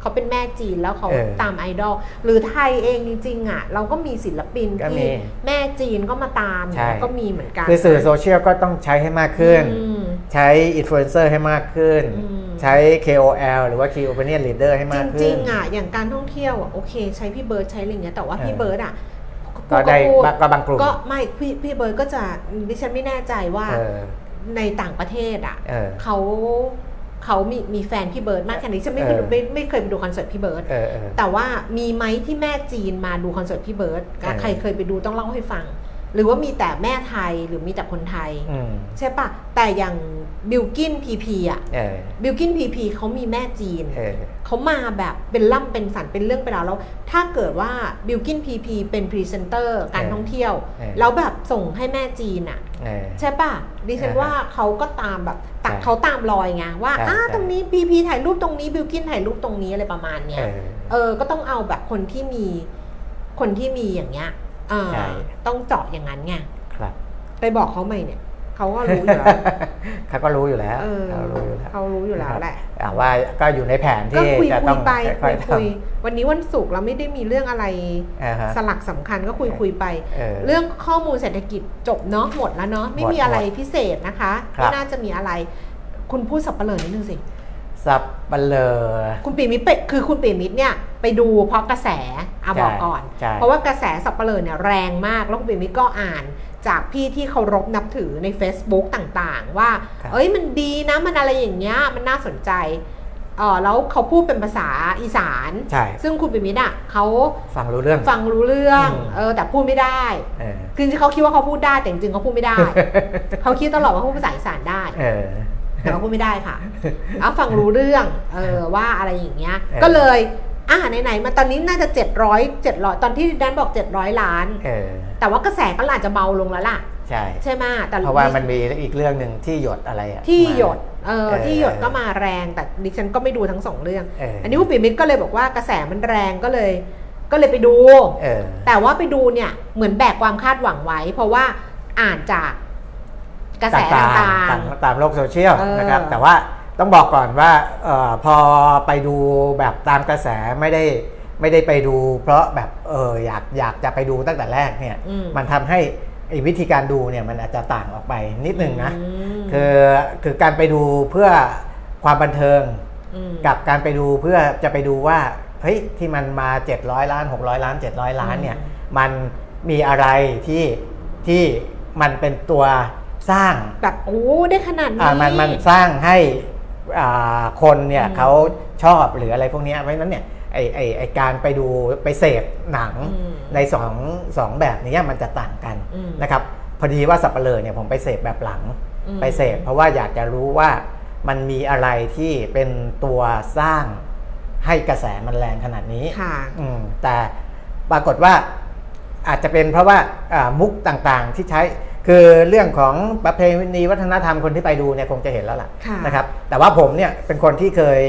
[SPEAKER 2] เขาเป็นแม่จีนแล้วเขา
[SPEAKER 3] เออ
[SPEAKER 2] ตามไอดอลหรือไทยเองจริงๆอะเราก็มีศิลปิน
[SPEAKER 3] ก็มี
[SPEAKER 2] ที่แม่จีนก็มาตาม
[SPEAKER 3] ใช่
[SPEAKER 2] ก็มีเหมือนกัน
[SPEAKER 3] คือสื่อโซเชียลก็ต้องใช้ให้มากขึ้น
[SPEAKER 2] อืม
[SPEAKER 3] ใช้อินฟลูเอนเซอร์ให้มากขึ้น
[SPEAKER 2] อืม
[SPEAKER 3] ใช้ KOL หรือว่า Key Opinion Leader ให้
[SPEAKER 2] จ
[SPEAKER 3] มาก
[SPEAKER 2] ริ
[SPEAKER 3] ขึ้
[SPEAKER 2] ง
[SPEAKER 3] น
[SPEAKER 2] ๆอะอย่างการท่องเที่ยวอะโอเค ใช้พี่เบิร์ดใช้อะไรเงี้ยแต่ว่าพี่
[SPEAKER 3] เออ
[SPEAKER 2] เบิร์ดอะ
[SPEAKER 3] ก็ได้
[SPEAKER 2] พู
[SPEAKER 3] บางก็บางกลุ่ม
[SPEAKER 2] ก็ไม่พี่พี่เบิร์ดก็จะดิฉันไม่แน่ใจว่า
[SPEAKER 3] เออ
[SPEAKER 2] ในต่างประเทศอะ
[SPEAKER 3] เออ
[SPEAKER 2] เขา เขามีมีแฟนพี่เบิร์ดมากแค่ไหนฉันไม่เคย
[SPEAKER 3] เอ
[SPEAKER 2] ดู
[SPEAKER 3] อ
[SPEAKER 2] ไม่ไม่เคยไปดูคอนเสิร์ตพี่เบิร์ด
[SPEAKER 3] เออเออ
[SPEAKER 2] แต่ว่ามีไหมที่แม่จีนมาดูคอนเสิร์ตพี่เบิร์ด
[SPEAKER 3] เออ
[SPEAKER 2] ใครเคยไปดูต้องเล่าให้ฟัง หรือว่ามีแต่แม่ไทยหรือมีแต่คนไทย
[SPEAKER 3] อืม
[SPEAKER 2] ใช่ปะแต่อย่างบิลกินพีพีอะ
[SPEAKER 3] เออ
[SPEAKER 2] บิลกินพีพีเขามีแม่จีน
[SPEAKER 3] เออ
[SPEAKER 2] เขามาแบบเป็นล่ำเป็นสันเป็นเรื่องเป็นราวแล้ว ถ้าเกิดว่าบิลกินพีพีเป็นพรีเซนเตอร์การ
[SPEAKER 3] เออ
[SPEAKER 2] ท่องเที่ยว
[SPEAKER 3] เออ
[SPEAKER 2] แล้วแบบส่งให้แม่จีนอะ
[SPEAKER 3] เออ
[SPEAKER 2] ใช่ป่ะดิฉัน
[SPEAKER 3] อ่าฮะ
[SPEAKER 2] ว่าเขาก็ตามแบบตัก
[SPEAKER 3] ใช่
[SPEAKER 2] เขาตามรอยไงว่า
[SPEAKER 3] ใช่
[SPEAKER 2] อ่า
[SPEAKER 3] ใช่
[SPEAKER 2] ตรงนี้พีพีถ่ายรูปตรงนี้บิลกินถ่ายรูปตรงนี้อะไรประมาณเนี้
[SPEAKER 3] เอยอ
[SPEAKER 2] เออก็ต้องเอาแบบคนที่มีคนที่มีอย่างเงี้ยเออ
[SPEAKER 3] ใช่
[SPEAKER 2] ต้องเจาะอย่างนั้นไง
[SPEAKER 3] ครับ
[SPEAKER 2] ไปบอกเขาไหมเนี่ยเขาก็รู้อยู่แล้ว
[SPEAKER 3] เขาก็รู้อยู่แล้ว
[SPEAKER 2] เออ
[SPEAKER 3] เขารู้อยู่แล้ว
[SPEAKER 2] เขารู้อยู่แล้วแหละ
[SPEAKER 3] อ่าว่าก็อยู่ในแผน
[SPEAKER 2] ก็
[SPEAKER 3] ที่
[SPEAKER 2] คุย
[SPEAKER 3] จะ
[SPEAKER 2] คุ
[SPEAKER 3] ต้อยง
[SPEAKER 2] ไป
[SPEAKER 3] ค่
[SPEAKER 2] คุ
[SPEAKER 3] อย
[SPEAKER 2] ย
[SPEAKER 3] ๆท
[SPEAKER 2] คุยวันนี้วันศุกร์เราไม่ได้มีเรื่องอะไรำ
[SPEAKER 3] อ่าฮะ
[SPEAKER 2] สลักสำคัญก็คุยคุยไป
[SPEAKER 3] เออ
[SPEAKER 2] เรื่องข้อมูลเศรษฐกิจจบเนาะหมดแล้วเนาะไม่
[SPEAKER 3] หมด
[SPEAKER 2] มีอะไร
[SPEAKER 3] หมด
[SPEAKER 2] พิเศษนะคะ
[SPEAKER 3] ครับ
[SPEAKER 2] ไม่น่าจะมีอะไร คุณพูดสับเปลือนิดนึงสิ
[SPEAKER 3] สับเปลอ
[SPEAKER 2] คุณปีมิตรไปคือคุณปีมิตรเนี่ยไปดูเพราะกระแสอา
[SPEAKER 3] ใช่
[SPEAKER 2] บอกก่อน
[SPEAKER 3] ใช่
[SPEAKER 2] เพราะว่ากระแสสับเปลือเนี่ยแรงมากแล้วคุณปีมิตรก็อ่านจากพี่ที่เคารพนับถือใน Facebook ต่างๆ ว่า
[SPEAKER 3] ครับ
[SPEAKER 2] เอ้ยมันดีนะมันอะไรอย่างเงี้ยมันน่าสนใจเออแล้วเขาพูดเป็นภาษาอีสาน
[SPEAKER 3] ใช่
[SPEAKER 2] ซึ่งคุณปีมิตรอะเขา
[SPEAKER 3] ฟังรู้เรื่อง
[SPEAKER 2] ฟังรู้เรื่อง
[SPEAKER 3] อืม
[SPEAKER 2] เออแต่พูดไม่ได้
[SPEAKER 3] เออ
[SPEAKER 2] คือจริงๆเขาคิดว่าเขาพูดได้แต่จริงๆเขาพูดไม่ได้ เขาคิดตลอดว่าเขาพูดภาษาอีสานได้
[SPEAKER 3] เออ
[SPEAKER 2] แต่เขาพูดไม่ได้ค่ะเอาฟังรู้เรื่องเออว่าอะไรอย่างเงี้ย
[SPEAKER 3] เออ
[SPEAKER 2] ก็เลยอ่าไหนๆมาตอนนี้น่าจะ 700 700 ตอนที่แดนบอก 700 ล้าน
[SPEAKER 3] เออ
[SPEAKER 2] แต่ว่ากระแสก็อาจจะเบาลงแล้วล่ะ
[SPEAKER 3] ใช่
[SPEAKER 2] ใช่ไหมแต่
[SPEAKER 3] เพราะว่ามันมีอีกเรื่องหนึ่งที่หยดอะไรอะ
[SPEAKER 2] ที่
[SPEAKER 3] มา
[SPEAKER 2] หยดเออ
[SPEAKER 3] เออ
[SPEAKER 2] ที่หยดก็มาแรงแต่ดิฉันก็ไม่ดูทั้งสองเรื่อง
[SPEAKER 3] เอออั
[SPEAKER 2] อันนี้คุณปิยมิตรก็เลยบอกว่ากระแสมันแรงก็เลย ก็เลยไปดู
[SPEAKER 3] เออ
[SPEAKER 2] แต่ว่าไปดูเนี่ยเหมือนแบกความคาดหวังไว้ เพราะว่าอ่านจาก กระแส
[SPEAKER 3] ต่าง
[SPEAKER 2] ต่า
[SPEAKER 3] ๆ
[SPEAKER 2] ง
[SPEAKER 3] ตามโลกโซเชียล
[SPEAKER 2] เออ
[SPEAKER 3] นะครับ แต่ว่าต้องบอกก่อนว่าเออพอไปดูแบบตามกระแสไม่ได้ไม่ได้ไปดู เพราะแบบเอออยากอยากจะไปดูตั้งแต่แรกเนี่ย
[SPEAKER 2] อืม
[SPEAKER 3] มันทำให้ไอ้วิธีการดูเนี่ยมันอาจจะต่างออกไปนิดนึงนะ
[SPEAKER 2] อืม
[SPEAKER 3] คือคือการไปดูเพื่อความบันเทิง
[SPEAKER 2] ม
[SPEAKER 3] กับการไปดูเพื่อจะไปดูว่าเฮ้ยที่มันมา 700 ล้าน 600 ล้าน 700 ล้านเนี่ย
[SPEAKER 2] อืม
[SPEAKER 3] มันมีอะไรที่ที่มันเป็นตัว สร้าง
[SPEAKER 2] แบบโอ้ได้ขนาดนี้
[SPEAKER 3] อ่ามันมันสร้างให้อ่าคนเนี่ย
[SPEAKER 2] อืม
[SPEAKER 3] เขาชอบหรืออะไรพวกเนี้ยเพราะฉะนั้นเนี่ยไอไอไอการไปดูไปเสพหนัง
[SPEAKER 2] อืม
[SPEAKER 3] ในสองสองแบบนี้มันจะต่างกัน
[SPEAKER 2] อืม
[SPEAKER 3] นะครับพอดีว่าสับเปลือเนี่ยผมไปเสพแบบหลัง
[SPEAKER 2] อืม
[SPEAKER 3] ไปเสพเพราะว่าอยากจะรู้ว่ามันมีอะไรที่เป็นตัวสร้างให้กระแสมันแรงขนาดนี้
[SPEAKER 2] ค่ะ
[SPEAKER 3] อืมแต่ปรากฏว่าอาจจะเป็นเพราะว่าอ่ามุกต่างๆที่ใช้ คือเรื่องของประเพณีวัฒนธรรมคนที่ไปดูเนี่ยคงจะเห็นแล้วล่ะ
[SPEAKER 2] ค่ะ
[SPEAKER 3] นะครับ แต่ว่าผมเนี่ยเป็นคนที่เคย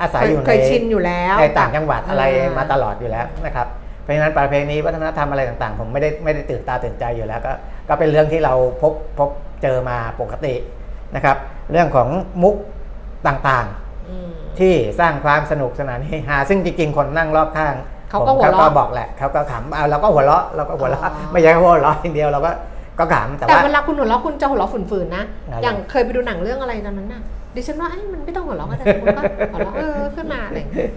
[SPEAKER 3] อาศัยอยู่
[SPEAKER 2] เค
[SPEAKER 3] ใน
[SPEAKER 2] ยชินอยู่แล้ว
[SPEAKER 3] ในต่างจังหวัดอะไร
[SPEAKER 2] อ่าม
[SPEAKER 3] มาตลอดอยู่แล้วนะครับเพราะฉะนั้นประเพณีวัฒนธรรมอะไรต่างๆ ผมไม่ได้ไม่ได้ตื่นตาตื่นใจอยู่แล้ว ก็ก็เป็นเรื่องที่เราพบพบเจอมาปกตินะครับ เรื่องของมุกต่างๆ
[SPEAKER 2] อืม
[SPEAKER 3] ที่สร้างความสนุกสนานเฮฮาซึ่งจริงๆคนนั่งรอบข้าง
[SPEAKER 2] เขาก็
[SPEAKER 3] ผม
[SPEAKER 2] หัวเราะ
[SPEAKER 3] ก็บอกแหละเขาก็ขำเอาเราก็หัวเราะเราก็หัวเราะ
[SPEAKER 2] อ๋อ
[SPEAKER 3] ไม่ใช่หัวเราะอย่างเดียวเราก็ ก็ขำแต่
[SPEAKER 2] แต่
[SPEAKER 3] ว่า
[SPEAKER 2] เวลาคุณหัวเราะคุณจะหัวเราะฝืนๆนะ
[SPEAKER 3] อะไร
[SPEAKER 2] อย่างเคยไปดูหนังเรื่องอะไรตอนนั้นน่ะ ดิฉันว่าเอ้ยมันไม่ต้องหัวเราะก็ได้คุณก็หัวเราะเออขึ้นมาอะไรอย่างเงี้ย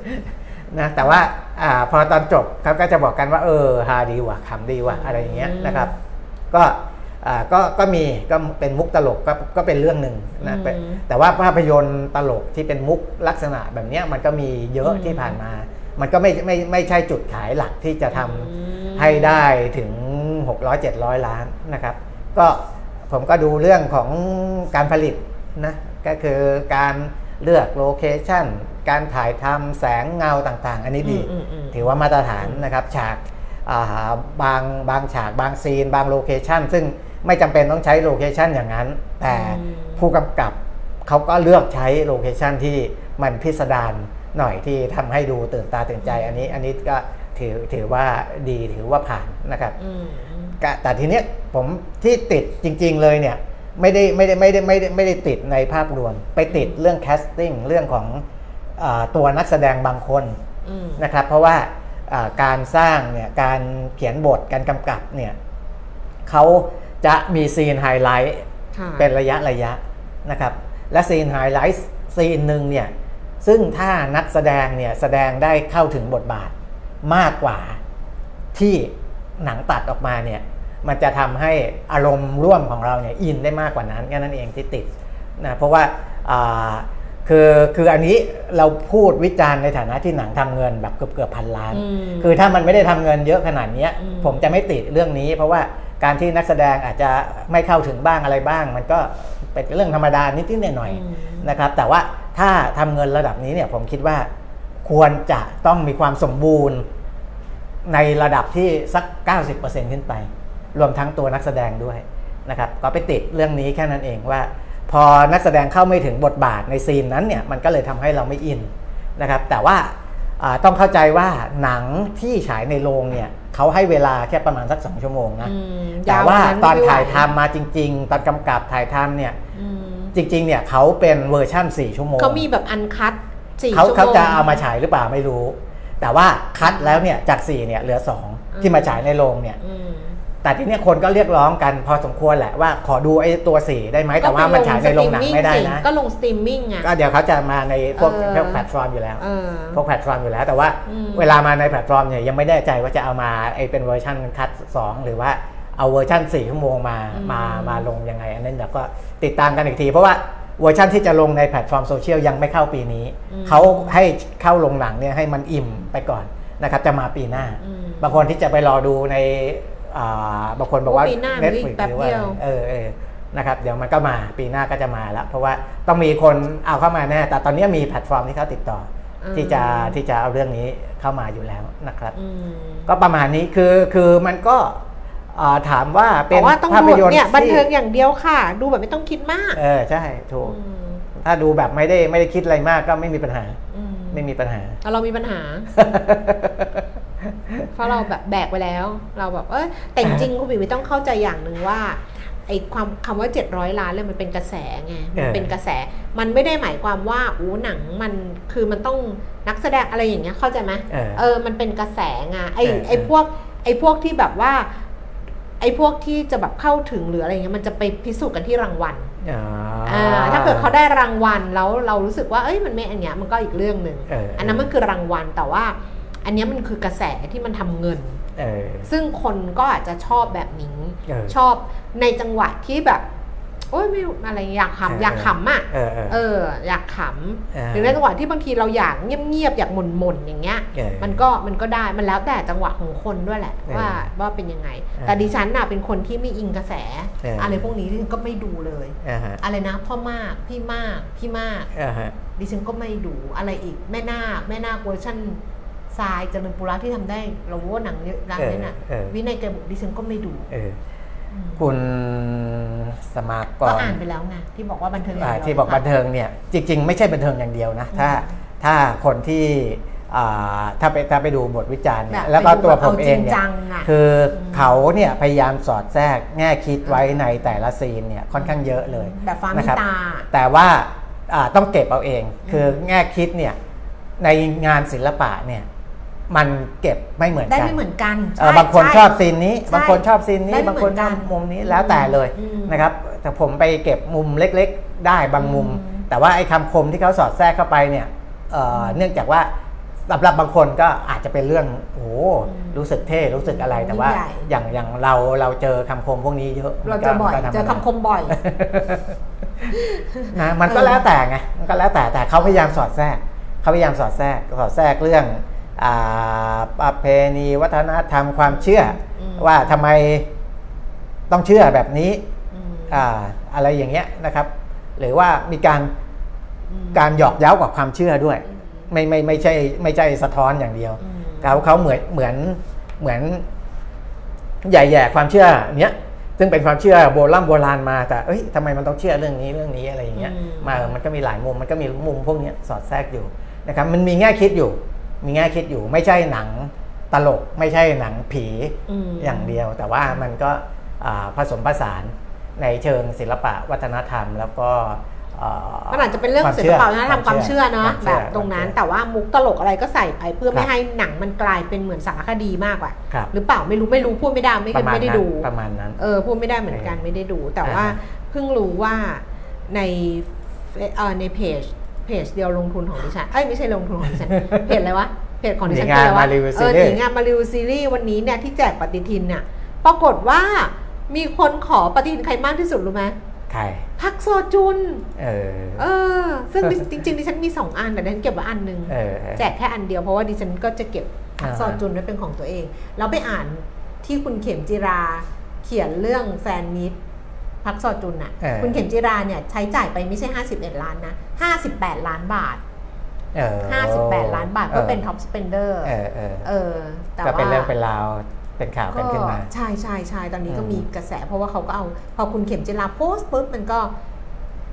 [SPEAKER 3] นะแต่ว่าอ่าพอตอนจบเขาก็จะบอกกันว่า เออฮาดีว่ะขำดีว่ะอะไรอย่างเงี้ย
[SPEAKER 2] อืม
[SPEAKER 3] นะครับ ก็อ่าก็ก็มีก็เป็นมุกตลกก็ก็เป็นเรื่องหนึ่งนะ
[SPEAKER 2] อืม
[SPEAKER 3] เป็นแต่ว่าภาพยนตร์ตลกที่เป็นมุกลักษณะแบบเนี้ยมันก็มีเยอะ
[SPEAKER 2] อืม
[SPEAKER 3] ที่ผ่านมา มันก็ไม่ไม่ไม่ใช่จุดขายหลักที่จะทำ
[SPEAKER 2] อืม
[SPEAKER 3] ให้ได้ถึง 600 700 ล้านนะครับ ก็ผมก็ดูเรื่องของการผลิตนะก็คือการเลือกโลเคชันการถ่ายทำแสงเงาต่างๆ อันนี้ดี
[SPEAKER 2] อืมอืมอืม
[SPEAKER 3] ถือว่ามาตรฐานนะครับฉากอ่าบางบางฉากบางซีน บาง location ซึ่งไม่จำเป็นต้องใช้ location อย่างนั้น แต่
[SPEAKER 2] อืม
[SPEAKER 3] ผู้กำกับเขาก็เลือกใช้ location ที่มันพิสดารหน่อยที่ทำให้ดูตื่นตาตื่นใจ อันนี้อันนี้ก็ ถือถือว่าดีถือว่าผ่านนะครับ
[SPEAKER 2] อืมอืม
[SPEAKER 3] กะแต่ทีเนี้ยผมที่ติดจริง ๆเลยเนี่ยไม่ได้ไม่ได้ไม่ได้ไม่ได้ไม่ได้ติดในภาพรวม ไปติดเรื่อง casting เรื่องของอาตัวนักแสดงบางคน
[SPEAKER 2] อืม
[SPEAKER 3] นะครับเพราะว่าอ่าการสร้างเนี่ยการเขียนบทการกำกับเนี่ยเขาจะมี scene highlight
[SPEAKER 2] ค่ะ
[SPEAKER 3] เป็นระยะระยะนะครับและ scene highlight scene หนึ่งเนี่ยซึ่งถ้านักแสดงเนี่ยแสดงได้เข้าถึงบทบาท มากกว่าที่หนังตัดออกมาเนี่ยมันจะทำให้อารมณ์ร่วมของเราเนี่ยอินได้มากกว่านั้นแค่นั้นเองที่ติดนะเพราะว่าอ่าคือคืออันนี้เราพูดวิจารณ์ในฐานะที่หนังทำเงินแบบเกือบเกือบพันล้าน
[SPEAKER 2] อืม
[SPEAKER 3] คือถ้ามันไม่ได้ทำเงินเยอะขนาดเนี้ย
[SPEAKER 2] อืม
[SPEAKER 3] ผมจะไม่ติดเรื่องนี้ เพราะว่าการที่นักแสดงอาจจะไม่เข้าถึงบ้างอะไรบ้าง มันก็เป็นเรื่องธรรมดานิดๆหน่อย
[SPEAKER 2] อืม
[SPEAKER 3] ๆนะครับแต่ว่าถ้าทำเงินระดับนี้เนี่ยผมคิดว่า ควรจะต้องมีความสมบูรณ์ในระดับที่สัก 90%ขึ้นไป รวมทั้งตัวนักแสดงด้วยนะครับก็ไปติดเรื่องนี้แค่นั้นเองว่า พอนักแสดงเข้าไม่ถึงบทบาทใน scene นั้นเนี่ยมันก็เลยทำให้เราไม่อินนะครับแต่ว่าอ่าต้องเข้าใจว่าหนังที่ฉายในโรงเนี่ยเขาให้เวลาแค่ประมาณสักสองชั่วโมงนะ
[SPEAKER 2] อืม
[SPEAKER 3] แต่ว่า
[SPEAKER 2] นั้น
[SPEAKER 3] ตอน
[SPEAKER 2] ไม่ไหว
[SPEAKER 3] ถ่ายทำมาจริง ๆ ตอนกำกับถ่ายทำเนี่ย
[SPEAKER 2] อืม
[SPEAKER 3] จริงๆเนี่ยเขาเป็นเวอร์ชั่น 4 ชั่วโมง
[SPEAKER 2] เขามีแบบ uncut สี่
[SPEAKER 3] เขา
[SPEAKER 2] ชั่วโมง
[SPEAKER 3] เขาจะเอามาฉายหรือเปล่าไม่รู้ แต่ว่า cut แล้วเนี่ยจาก4เนี่ยเหลือ
[SPEAKER 2] อืม
[SPEAKER 3] 2ที่มาฉายในโรงเนี่ย
[SPEAKER 2] อืม
[SPEAKER 3] แต่ทีเนี้ยคนก็เรียกร้องกันพอสมควรแหละว่าขอดูไอ้ตัว4ได้ไหมแต่ว่ามันฉายในโรงหนังไม่ได้นะ
[SPEAKER 2] ก็ลงสตรีมมิ่งอะ
[SPEAKER 3] ก็เดี๋ยวเขาจะมาในพวก
[SPEAKER 2] เออ
[SPEAKER 3] พวกแพลตฟอร์มอยู่แล้ว
[SPEAKER 2] เออ
[SPEAKER 3] พวกแพลตฟอร์มอยู่แล้ว แต่ว่า
[SPEAKER 2] อืม
[SPEAKER 3] เวลามาในแพลตฟอร์มเนี่ยยังไม่แน่ใจว่าจะเอามาไอ้เป็นเวอร์ชัน cut 2หรือว่าเอาเวอร์ชัน4ชั่วโมงมามามาลงยังไง อันนั้นเดี๋ยวก็ติดตามกันอีกที เพราะว่า เวอร์ชันที่จะลงในแพลตฟอร์มโซเชียลยังไม่เข้าปีนี้ เขาให้เข้าลงหนังเนี่ยให้มันอิ่มไปก่อนนะครับจะมาปีหน้า
[SPEAKER 2] อืม
[SPEAKER 3] บางคนที่จะไปรอดูในอ่าบางคนบอกว่า
[SPEAKER 2] โอ้ปีหน้า
[SPEAKER 3] Netflix
[SPEAKER 2] แป๊บ
[SPEAKER 3] หรือว่า
[SPEAKER 2] เดียว
[SPEAKER 3] เออเออนะครับเดี๋ยวมันก็มาปีหน้าก็จะมาแล้ว เพราะว่าต้องมีคนเอาเข้ามาแน่แต่ตอนนี้มีแพลตฟอร์มที่เขาติดต่ออ
[SPEAKER 2] ม
[SPEAKER 3] ที่จะที่จะเอาเรื่องนี้เข้ามาอยู่แล้วนะครับ
[SPEAKER 2] อืม
[SPEAKER 3] ก็ประมาณนี้คือคือมันก็อ่า ถามว่าเป็น
[SPEAKER 2] บอกว่าต้องดู
[SPEAKER 3] ภาพยนตร์
[SPEAKER 2] เนี่ยบันเทิง
[SPEAKER 3] ที่
[SPEAKER 2] อย่างเดียวค่ะ ดูแบบไม่ต้องคิดมาก
[SPEAKER 3] เออใช่ถูก
[SPEAKER 2] อืม
[SPEAKER 3] ถ้าดูแบบไม่ได้ไม่ได้คิดอะไรมากก็ไม่มีปัญหา
[SPEAKER 2] อืม
[SPEAKER 3] ไม่มีปัญหา
[SPEAKER 2] แต่เรามีปัญหาเพราะเราแบบแบกไปแล้ว เราแบบเอ้ยแต่จริงๆคุณบิวต้องเข้าใจอย่างหนึ่งว่าไอ้ความคำว่า 700 ล้านเลยมันเป็นกระแสไงมัน
[SPEAKER 3] เออ
[SPEAKER 2] เป็นกระแส มันไม่ได้หมายความว่าอู้หนังมันคือมันต้องนักแสดงอะไรอย่างเงี้ยเข้าใจไหม
[SPEAKER 3] เออ
[SPEAKER 2] เออมันเป็นกระแสไงไอ้
[SPEAKER 3] เออ
[SPEAKER 2] ไอ้พวกไอ้พวกที่แบบว่า ไอ้พวกที่จะแบบเข้าถึงหรืออะไรเงี้ยมันจะไปพิสูจน์กันที่รางวัล
[SPEAKER 3] อ่า
[SPEAKER 2] อ่าถ้าเกิดเขาได้รางวัลแล้วเรารู้สึกว่าเอ้ยมันไม่อันเนี้ยมันก็อีกเรื่องหนึ่ง
[SPEAKER 3] เอออั
[SPEAKER 2] นนั้นมันคือรางวัลแต่ว่า อันเนี้ยมันคือกระแสที่มันทำเงิน
[SPEAKER 3] เออ
[SPEAKER 2] ซึ่งคนก็อาจจะชอบแบบนี้
[SPEAKER 3] เออ
[SPEAKER 2] ชอบในจังหวะที่แบบ โอ้ยไม่รู้อะไรอยาก
[SPEAKER 3] เออ
[SPEAKER 2] ขำอยากขำอะ
[SPEAKER 3] เออเออ
[SPEAKER 2] เอออยากข
[SPEAKER 3] เออำ
[SPEAKER 2] หรือในจังหวะที่บางทีเราอยากเงียบๆอยากหม่นๆอย่างเงี้ย
[SPEAKER 3] เออ
[SPEAKER 2] มันก็มันก็ได้มันแล้วแต่จังหวะของคนด้วยแหละ
[SPEAKER 3] เออ
[SPEAKER 2] ว่าว่าเป็นยังไง
[SPEAKER 3] เออ
[SPEAKER 2] แต่ดิฉันน่ะเป็นคนที่ไม่อิงกระแส
[SPEAKER 3] เอออ
[SPEAKER 2] อะไรพวกนี้ดิฉันก็ไม่ดูเลย
[SPEAKER 3] อ่าฮะ
[SPEAKER 2] อะไรนะพ่อมากพี่มากพี่มาก
[SPEAKER 3] อ่าฮะ
[SPEAKER 2] ดิฉันก็ไม่ดูอะไรอีกแม่นาคแม่นาคเวอร์ชันทรายเจริญปุระที่ทำได้เราว่าหนังเยอะร้านนี้น่ะ
[SPEAKER 3] เออเออ
[SPEAKER 2] วินัยแกบุกดิฉันก็ไม่ดู
[SPEAKER 3] เออ
[SPEAKER 2] อืม
[SPEAKER 3] คุณสมาก
[SPEAKER 2] ก็
[SPEAKER 3] ร
[SPEAKER 2] อ่านไปแล้วไงที่บอกว่าบันเทิงย่าง
[SPEAKER 3] อ่า
[SPEAKER 2] เดียว
[SPEAKER 3] ที่บอกบันเทิงเนี่ยจริง ๆ ไม่ใช่บันเทิงอย่างเดียวนะถ้าถ้าคนที่อ่าถ้าไปถ้าไปดูบทวิจารณ์
[SPEAKER 2] แบ
[SPEAKER 3] เนี่ย
[SPEAKER 2] บ
[SPEAKER 3] แล้วก็
[SPEAKER 2] ไปดู
[SPEAKER 3] ตัว
[SPEAKER 2] แบบ
[SPEAKER 3] ผม
[SPEAKER 2] เอา
[SPEAKER 3] เอ
[SPEAKER 2] จริ
[SPEAKER 3] ง
[SPEAKER 2] ง
[SPEAKER 3] เนี่ย
[SPEAKER 2] จังอะ
[SPEAKER 3] คือเขาเนี่ยพยายามสอดแทรกแง่คิดไว้ในแต่ละซีนเนี่ยค่อนข้างเยอะเลย
[SPEAKER 2] แบบฟ้ามี
[SPEAKER 3] นะครับ
[SPEAKER 2] ตา
[SPEAKER 3] แต่ว่าอ่าต้องเก็บเอาเอง คือแง่คิดเนี่ยในงานศิลปะเนี่ย มันเก็บไม่เหมือน
[SPEAKER 2] ได้
[SPEAKER 3] กัน
[SPEAKER 2] ไม่เหมือนกัน
[SPEAKER 3] เออ
[SPEAKER 2] ใช่
[SPEAKER 3] บางคน
[SPEAKER 2] ใช
[SPEAKER 3] อบซีนนี้
[SPEAKER 2] ใช่
[SPEAKER 3] บางคนชอบซีนนี้
[SPEAKER 2] ได้ไม่
[SPEAKER 3] บางคน
[SPEAKER 2] เหมือน
[SPEAKER 3] ช
[SPEAKER 2] กั
[SPEAKER 3] อนบมุมนี้แล้วแต่เลย
[SPEAKER 2] อืม
[SPEAKER 3] นะครับ แต่ผมไปเก็บมุมเล็กๆ ได้บางมุม
[SPEAKER 2] อืม
[SPEAKER 3] แต่ว่าไอ้คำคมที่เขาสอดแทรกเข้าไปเนี่ยเอ่อเนื่องจากว่าสำหรับบางคนก็อาจจะเป็นเรื่องโอ้โหรู้สึกเท่รู้สึกอะไรแต่ว่า
[SPEAKER 2] ยิ่งใหญ่
[SPEAKER 3] อย่างอย่างเราเราเจอคำคมพวกนี้เยอะ
[SPEAKER 2] เราเจอบ่อย
[SPEAKER 3] มันก็
[SPEAKER 2] เจอ
[SPEAKER 3] ธรรมดา
[SPEAKER 2] คำคมบ่อย
[SPEAKER 3] นะมันก็แล้วแต่ไงมันก็แล้วแต่แต่เขาพยายามสอดแทรกเขาพยายามสอดแทรกสอดแทรกเรื่องอ่า ประเพณีวัฒนธรรมความเชื่ออ
[SPEAKER 2] ม
[SPEAKER 3] ว่าทำไมต้องเชื่อแบบนี้
[SPEAKER 2] อืม
[SPEAKER 3] อ่าอะไรอย่างเงี้ยนะครับ หรือว่ามีการ
[SPEAKER 2] อืม
[SPEAKER 3] การหยอกเย้ากับความเชื่อด้วย ไม่ไม่ไม่ใช่ไม่ใช่สะท้อนอย่างเดียว
[SPEAKER 2] อืม
[SPEAKER 3] เขาเขาเหมือนเหมือนเหมือนใหญ่แย่ความเชื่อเนี้ยซึ่งเป็นความเชื่อโบราณโบราณมาแต่เอ้ยทำไมมันต้องเชื่อเรื่องนี้เรื่องนี้อะไรอย่างเงี้ย
[SPEAKER 2] อืม
[SPEAKER 3] มามันก็มีหลายมุมมันก็มีมุมพวกเนี้ยสอดแทรกอยู่นะครับมันมีแง่คิดอยู่ มีแง่คิดอยู่ ไม่ใช่หนังตลกไม่ใช่หนังผี
[SPEAKER 2] อืม
[SPEAKER 3] อย่างเดียว แต่ว่ามันก็อ่าผสมผสานในเชิงศิลปะวัฒนธรรม แล้วก็อ่า
[SPEAKER 2] มันอาจจะเป็นเรื่อง
[SPEAKER 3] ควม
[SPEAKER 2] ศิล
[SPEAKER 3] ชื่
[SPEAKER 2] ปะวัฒนธรรมความเชื่อเนาะ
[SPEAKER 3] ควม
[SPEAKER 2] แบ
[SPEAKER 3] เชื่
[SPEAKER 2] บตรงนั้น
[SPEAKER 3] ควมเชื่อ
[SPEAKER 2] แต่ว่ามุกตลกอะไรก็ใส่ไปเพื่อไม่
[SPEAKER 3] ครับ
[SPEAKER 2] ให้หนังมันกลายเป็นเหมือนสารคดีมากกว่า
[SPEAKER 3] ครับ
[SPEAKER 2] หรือเปล่าไม่รู้ไม่รู้พูดไม่ได้ไม่เค
[SPEAKER 3] ป
[SPEAKER 2] ย
[SPEAKER 3] ระมาณ
[SPEAKER 2] ไม่ได้
[SPEAKER 3] นั้น
[SPEAKER 2] ดู
[SPEAKER 3] ประมาณนั้น
[SPEAKER 2] เออพูดไม่ได้เหมือนกันไม่ได้ดู แต่
[SPEAKER 3] อ่าฮะ
[SPEAKER 2] ว่าเพิ่งรู้ว่าในเออในเพจ เพจเดียวลงทุนของดิฉัน เอ้ยไม่ใช่ลงทุนของดิฉัน เพจอะไรวะ เพจของดิฉัน
[SPEAKER 3] หนีงาน
[SPEAKER 2] คืออะไรวะ
[SPEAKER 3] มารีวิว
[SPEAKER 2] เอ
[SPEAKER 3] ซี
[SPEAKER 2] อ
[SPEAKER 3] รีส์
[SPEAKER 2] หนีงานมารีวิวซีรีส์วันนี้เนี่ยที่แจกปฏิทินน่ะ ปรากฏว่ามีคนขอปฏิทินใครมากที่สุดรู้ไหม
[SPEAKER 3] ใคร
[SPEAKER 2] พัคซอจุน
[SPEAKER 3] เออ
[SPEAKER 2] เออ ซึ่งดิจริงๆดิฉันมีสองอันแต่ดิฉันเก็บไว้อันหนึง
[SPEAKER 3] เออ
[SPEAKER 2] แจกแค่อันเดียวเพราะว่าดิฉันก็จะเก็บพัค
[SPEAKER 3] อ่า
[SPEAKER 2] ซอจุนไว้เป็นของตัวเอง แล้วไปอ่านที่คุณเข็มจิราเขียนเรื่อง fan meet พัคซอจุนน่ะ
[SPEAKER 3] เออ
[SPEAKER 2] คุณเข็มจิราเนี่ยใช้จ่ายไปไม่ใช่ 51 ล้านนะ 58 ล้านบาท
[SPEAKER 3] เออ
[SPEAKER 2] 58 ล้านบาทเพื่อเป็น top spender เอ
[SPEAKER 3] อเออ
[SPEAKER 2] เออแต่
[SPEAKER 3] ก็
[SPEAKER 2] ว่า
[SPEAKER 3] เป็นเรื่องเป็นราวเป็นข่าวกันขึ้นมา
[SPEAKER 2] ใช่ใช่ใช่ตอนนี้ก็
[SPEAKER 3] อืม
[SPEAKER 2] มีกระแสเพราะว่าเขาก็เอา พอคุณเข็มจิราโพสต์ปุ๊บมันก็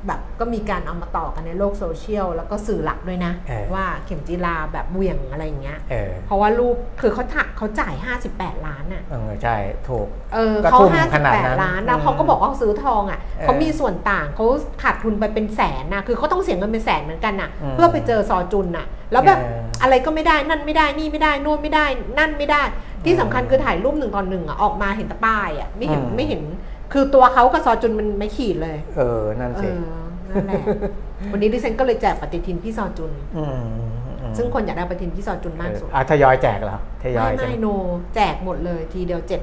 [SPEAKER 2] แบบก็มีการเอามาต่อกันในโลกโซเชียลแล้วก็สื่อหลักด้วยนะ
[SPEAKER 3] เออ
[SPEAKER 2] ว่าเข็มจิราแบบเหวี่ยงอะไรอย่างเงี้ย
[SPEAKER 3] เออ
[SPEAKER 2] เพราะว่ารูปคือเขาถักเขาจ่าย 58 ล้านอะ
[SPEAKER 3] เออใช่ถูก
[SPEAKER 2] เออ
[SPEAKER 3] ก็
[SPEAKER 2] เขา
[SPEAKER 3] ทุ่มขนาดนั้น
[SPEAKER 2] 58 ล้านแล้ว
[SPEAKER 3] อืม
[SPEAKER 2] เขาก็บอกว่าเขาซื้อทองอะ
[SPEAKER 3] เออ
[SPEAKER 2] เขามีส่วนต่างเขาขาดทุนไปเป็นแสนนะคือเขาต้องเสียเงินเป็นแสนเหมือนกันน่ะ
[SPEAKER 3] อืม
[SPEAKER 2] เพื่อไปเจอซอจุนน่ะ แล้วแบบ
[SPEAKER 3] เอออ
[SPEAKER 2] อะไรก็ไม่ได้นั่นไม่ได้นี่ไม่ได้นู่นไม่ได้ นั่นไม่ได้ ที่สำคัญคือถ่ายรูปหนึ่งตอนหนึ่งอะออกมาเห็นแต่ป้ายอะไม่เห็น
[SPEAKER 3] อืม
[SPEAKER 2] ไม่เห็น คือตัวเขากับซอจุนมันไม่ขีดเลย
[SPEAKER 3] เออ นั่น
[SPEAKER 2] เอ
[SPEAKER 3] สิ
[SPEAKER 2] อนั่นแหละวันนี้ดิฉันก็เลยแจกปฏิทินพี่ซอจุน
[SPEAKER 3] อืมอืม
[SPEAKER 2] ซึ่งคนอยากได้ปฏิทินพี่ซอจุนมากสุด
[SPEAKER 3] เอออะทยอยแจกเหรอทยอ
[SPEAKER 2] ไม่
[SPEAKER 3] ยใช่
[SPEAKER 2] ไม่
[SPEAKER 3] ไหม
[SPEAKER 2] โน แจกหมดเลยทีเดียวเจ็ด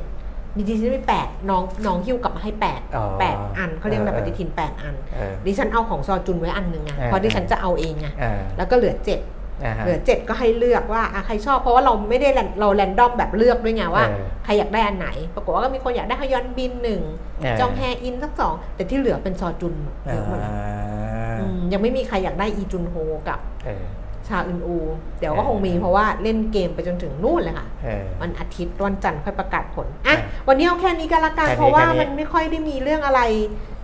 [SPEAKER 2] มีดิฉันไม่แปดน้องน้องหิ้วกลับมาให้แปด
[SPEAKER 3] อ๋อ
[SPEAKER 2] แปดอันเขาเรียกอะไร
[SPEAKER 3] เออ
[SPEAKER 2] ปฏิทินแปดอัน
[SPEAKER 3] เออ
[SPEAKER 2] ดิฉันเอาของซอจุนไว้อันหนึ่งไง
[SPEAKER 3] เออ
[SPEAKER 2] เพราะดิฉันจะเอาเองไง
[SPEAKER 3] เออ
[SPEAKER 2] แล้วก็เหลือเจ็ด
[SPEAKER 3] นะฮะ
[SPEAKER 2] เหลือเจ็ดก็ให้เลือกว่าอะใครชอบเพราะว่าเราไม่ได้ ran เรา random แบบเลือกด้วยไงว่า
[SPEAKER 3] เออ
[SPEAKER 2] ใครอยากได้อันไหน ปรากฏว่าก็มีคนอยากได้ฮยอนบินหนึ่ง
[SPEAKER 3] เออ
[SPEAKER 2] จองแฮอินสักสองแต่ที่เหลือเป็นซอจุนเยอะหมดเลย
[SPEAKER 3] อ่า
[SPEAKER 2] อืมยังไม่มีใครอยากได้อีจุนโฮกับ
[SPEAKER 3] เออ
[SPEAKER 2] ชาอึนอู เดี๋ยวก็
[SPEAKER 3] เออ
[SPEAKER 2] คงมีเพราะว่าเล่นเกมไปจนถึงนู่นเลยค่ะ
[SPEAKER 3] เออ
[SPEAKER 2] วันอาทิตย์วันจันทร์ค่อยประกาศผลอะ
[SPEAKER 3] เออ
[SPEAKER 2] วันนี้เอาแค่นี้กันละกัน
[SPEAKER 3] แค่นี้
[SPEAKER 2] เพราะว่า
[SPEAKER 3] แค่นี้
[SPEAKER 2] มันไม่ค่อยได้มีเรื่องอะไร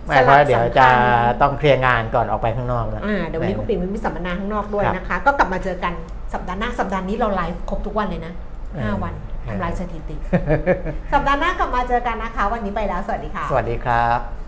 [SPEAKER 3] ไม่เพราะเดี๋ยวจะ
[SPEAKER 2] ญ
[SPEAKER 3] ต้องเคลียร์งานก่อนออกไปข้างนอกแล้ว
[SPEAKER 2] อ่าเดี๋ยววันนี้คุณปิ่นมีสัมมนาข้างนอกด้วย
[SPEAKER 3] ครับ
[SPEAKER 2] นะคะ ก็กลับมาเจอกันสัปดาห์หน้าสัปดาห์นี้เราไลฟ์ครบทุกวันเลยนะ
[SPEAKER 3] เออ
[SPEAKER 2] 5วัน
[SPEAKER 3] เออ
[SPEAKER 2] ทำลายสถิติ สัปดาห์หน้ากลับมาเจอกันนะคะ วันนี้ไปแล้วสวัสดีค่ะ
[SPEAKER 3] สวัสดีครับ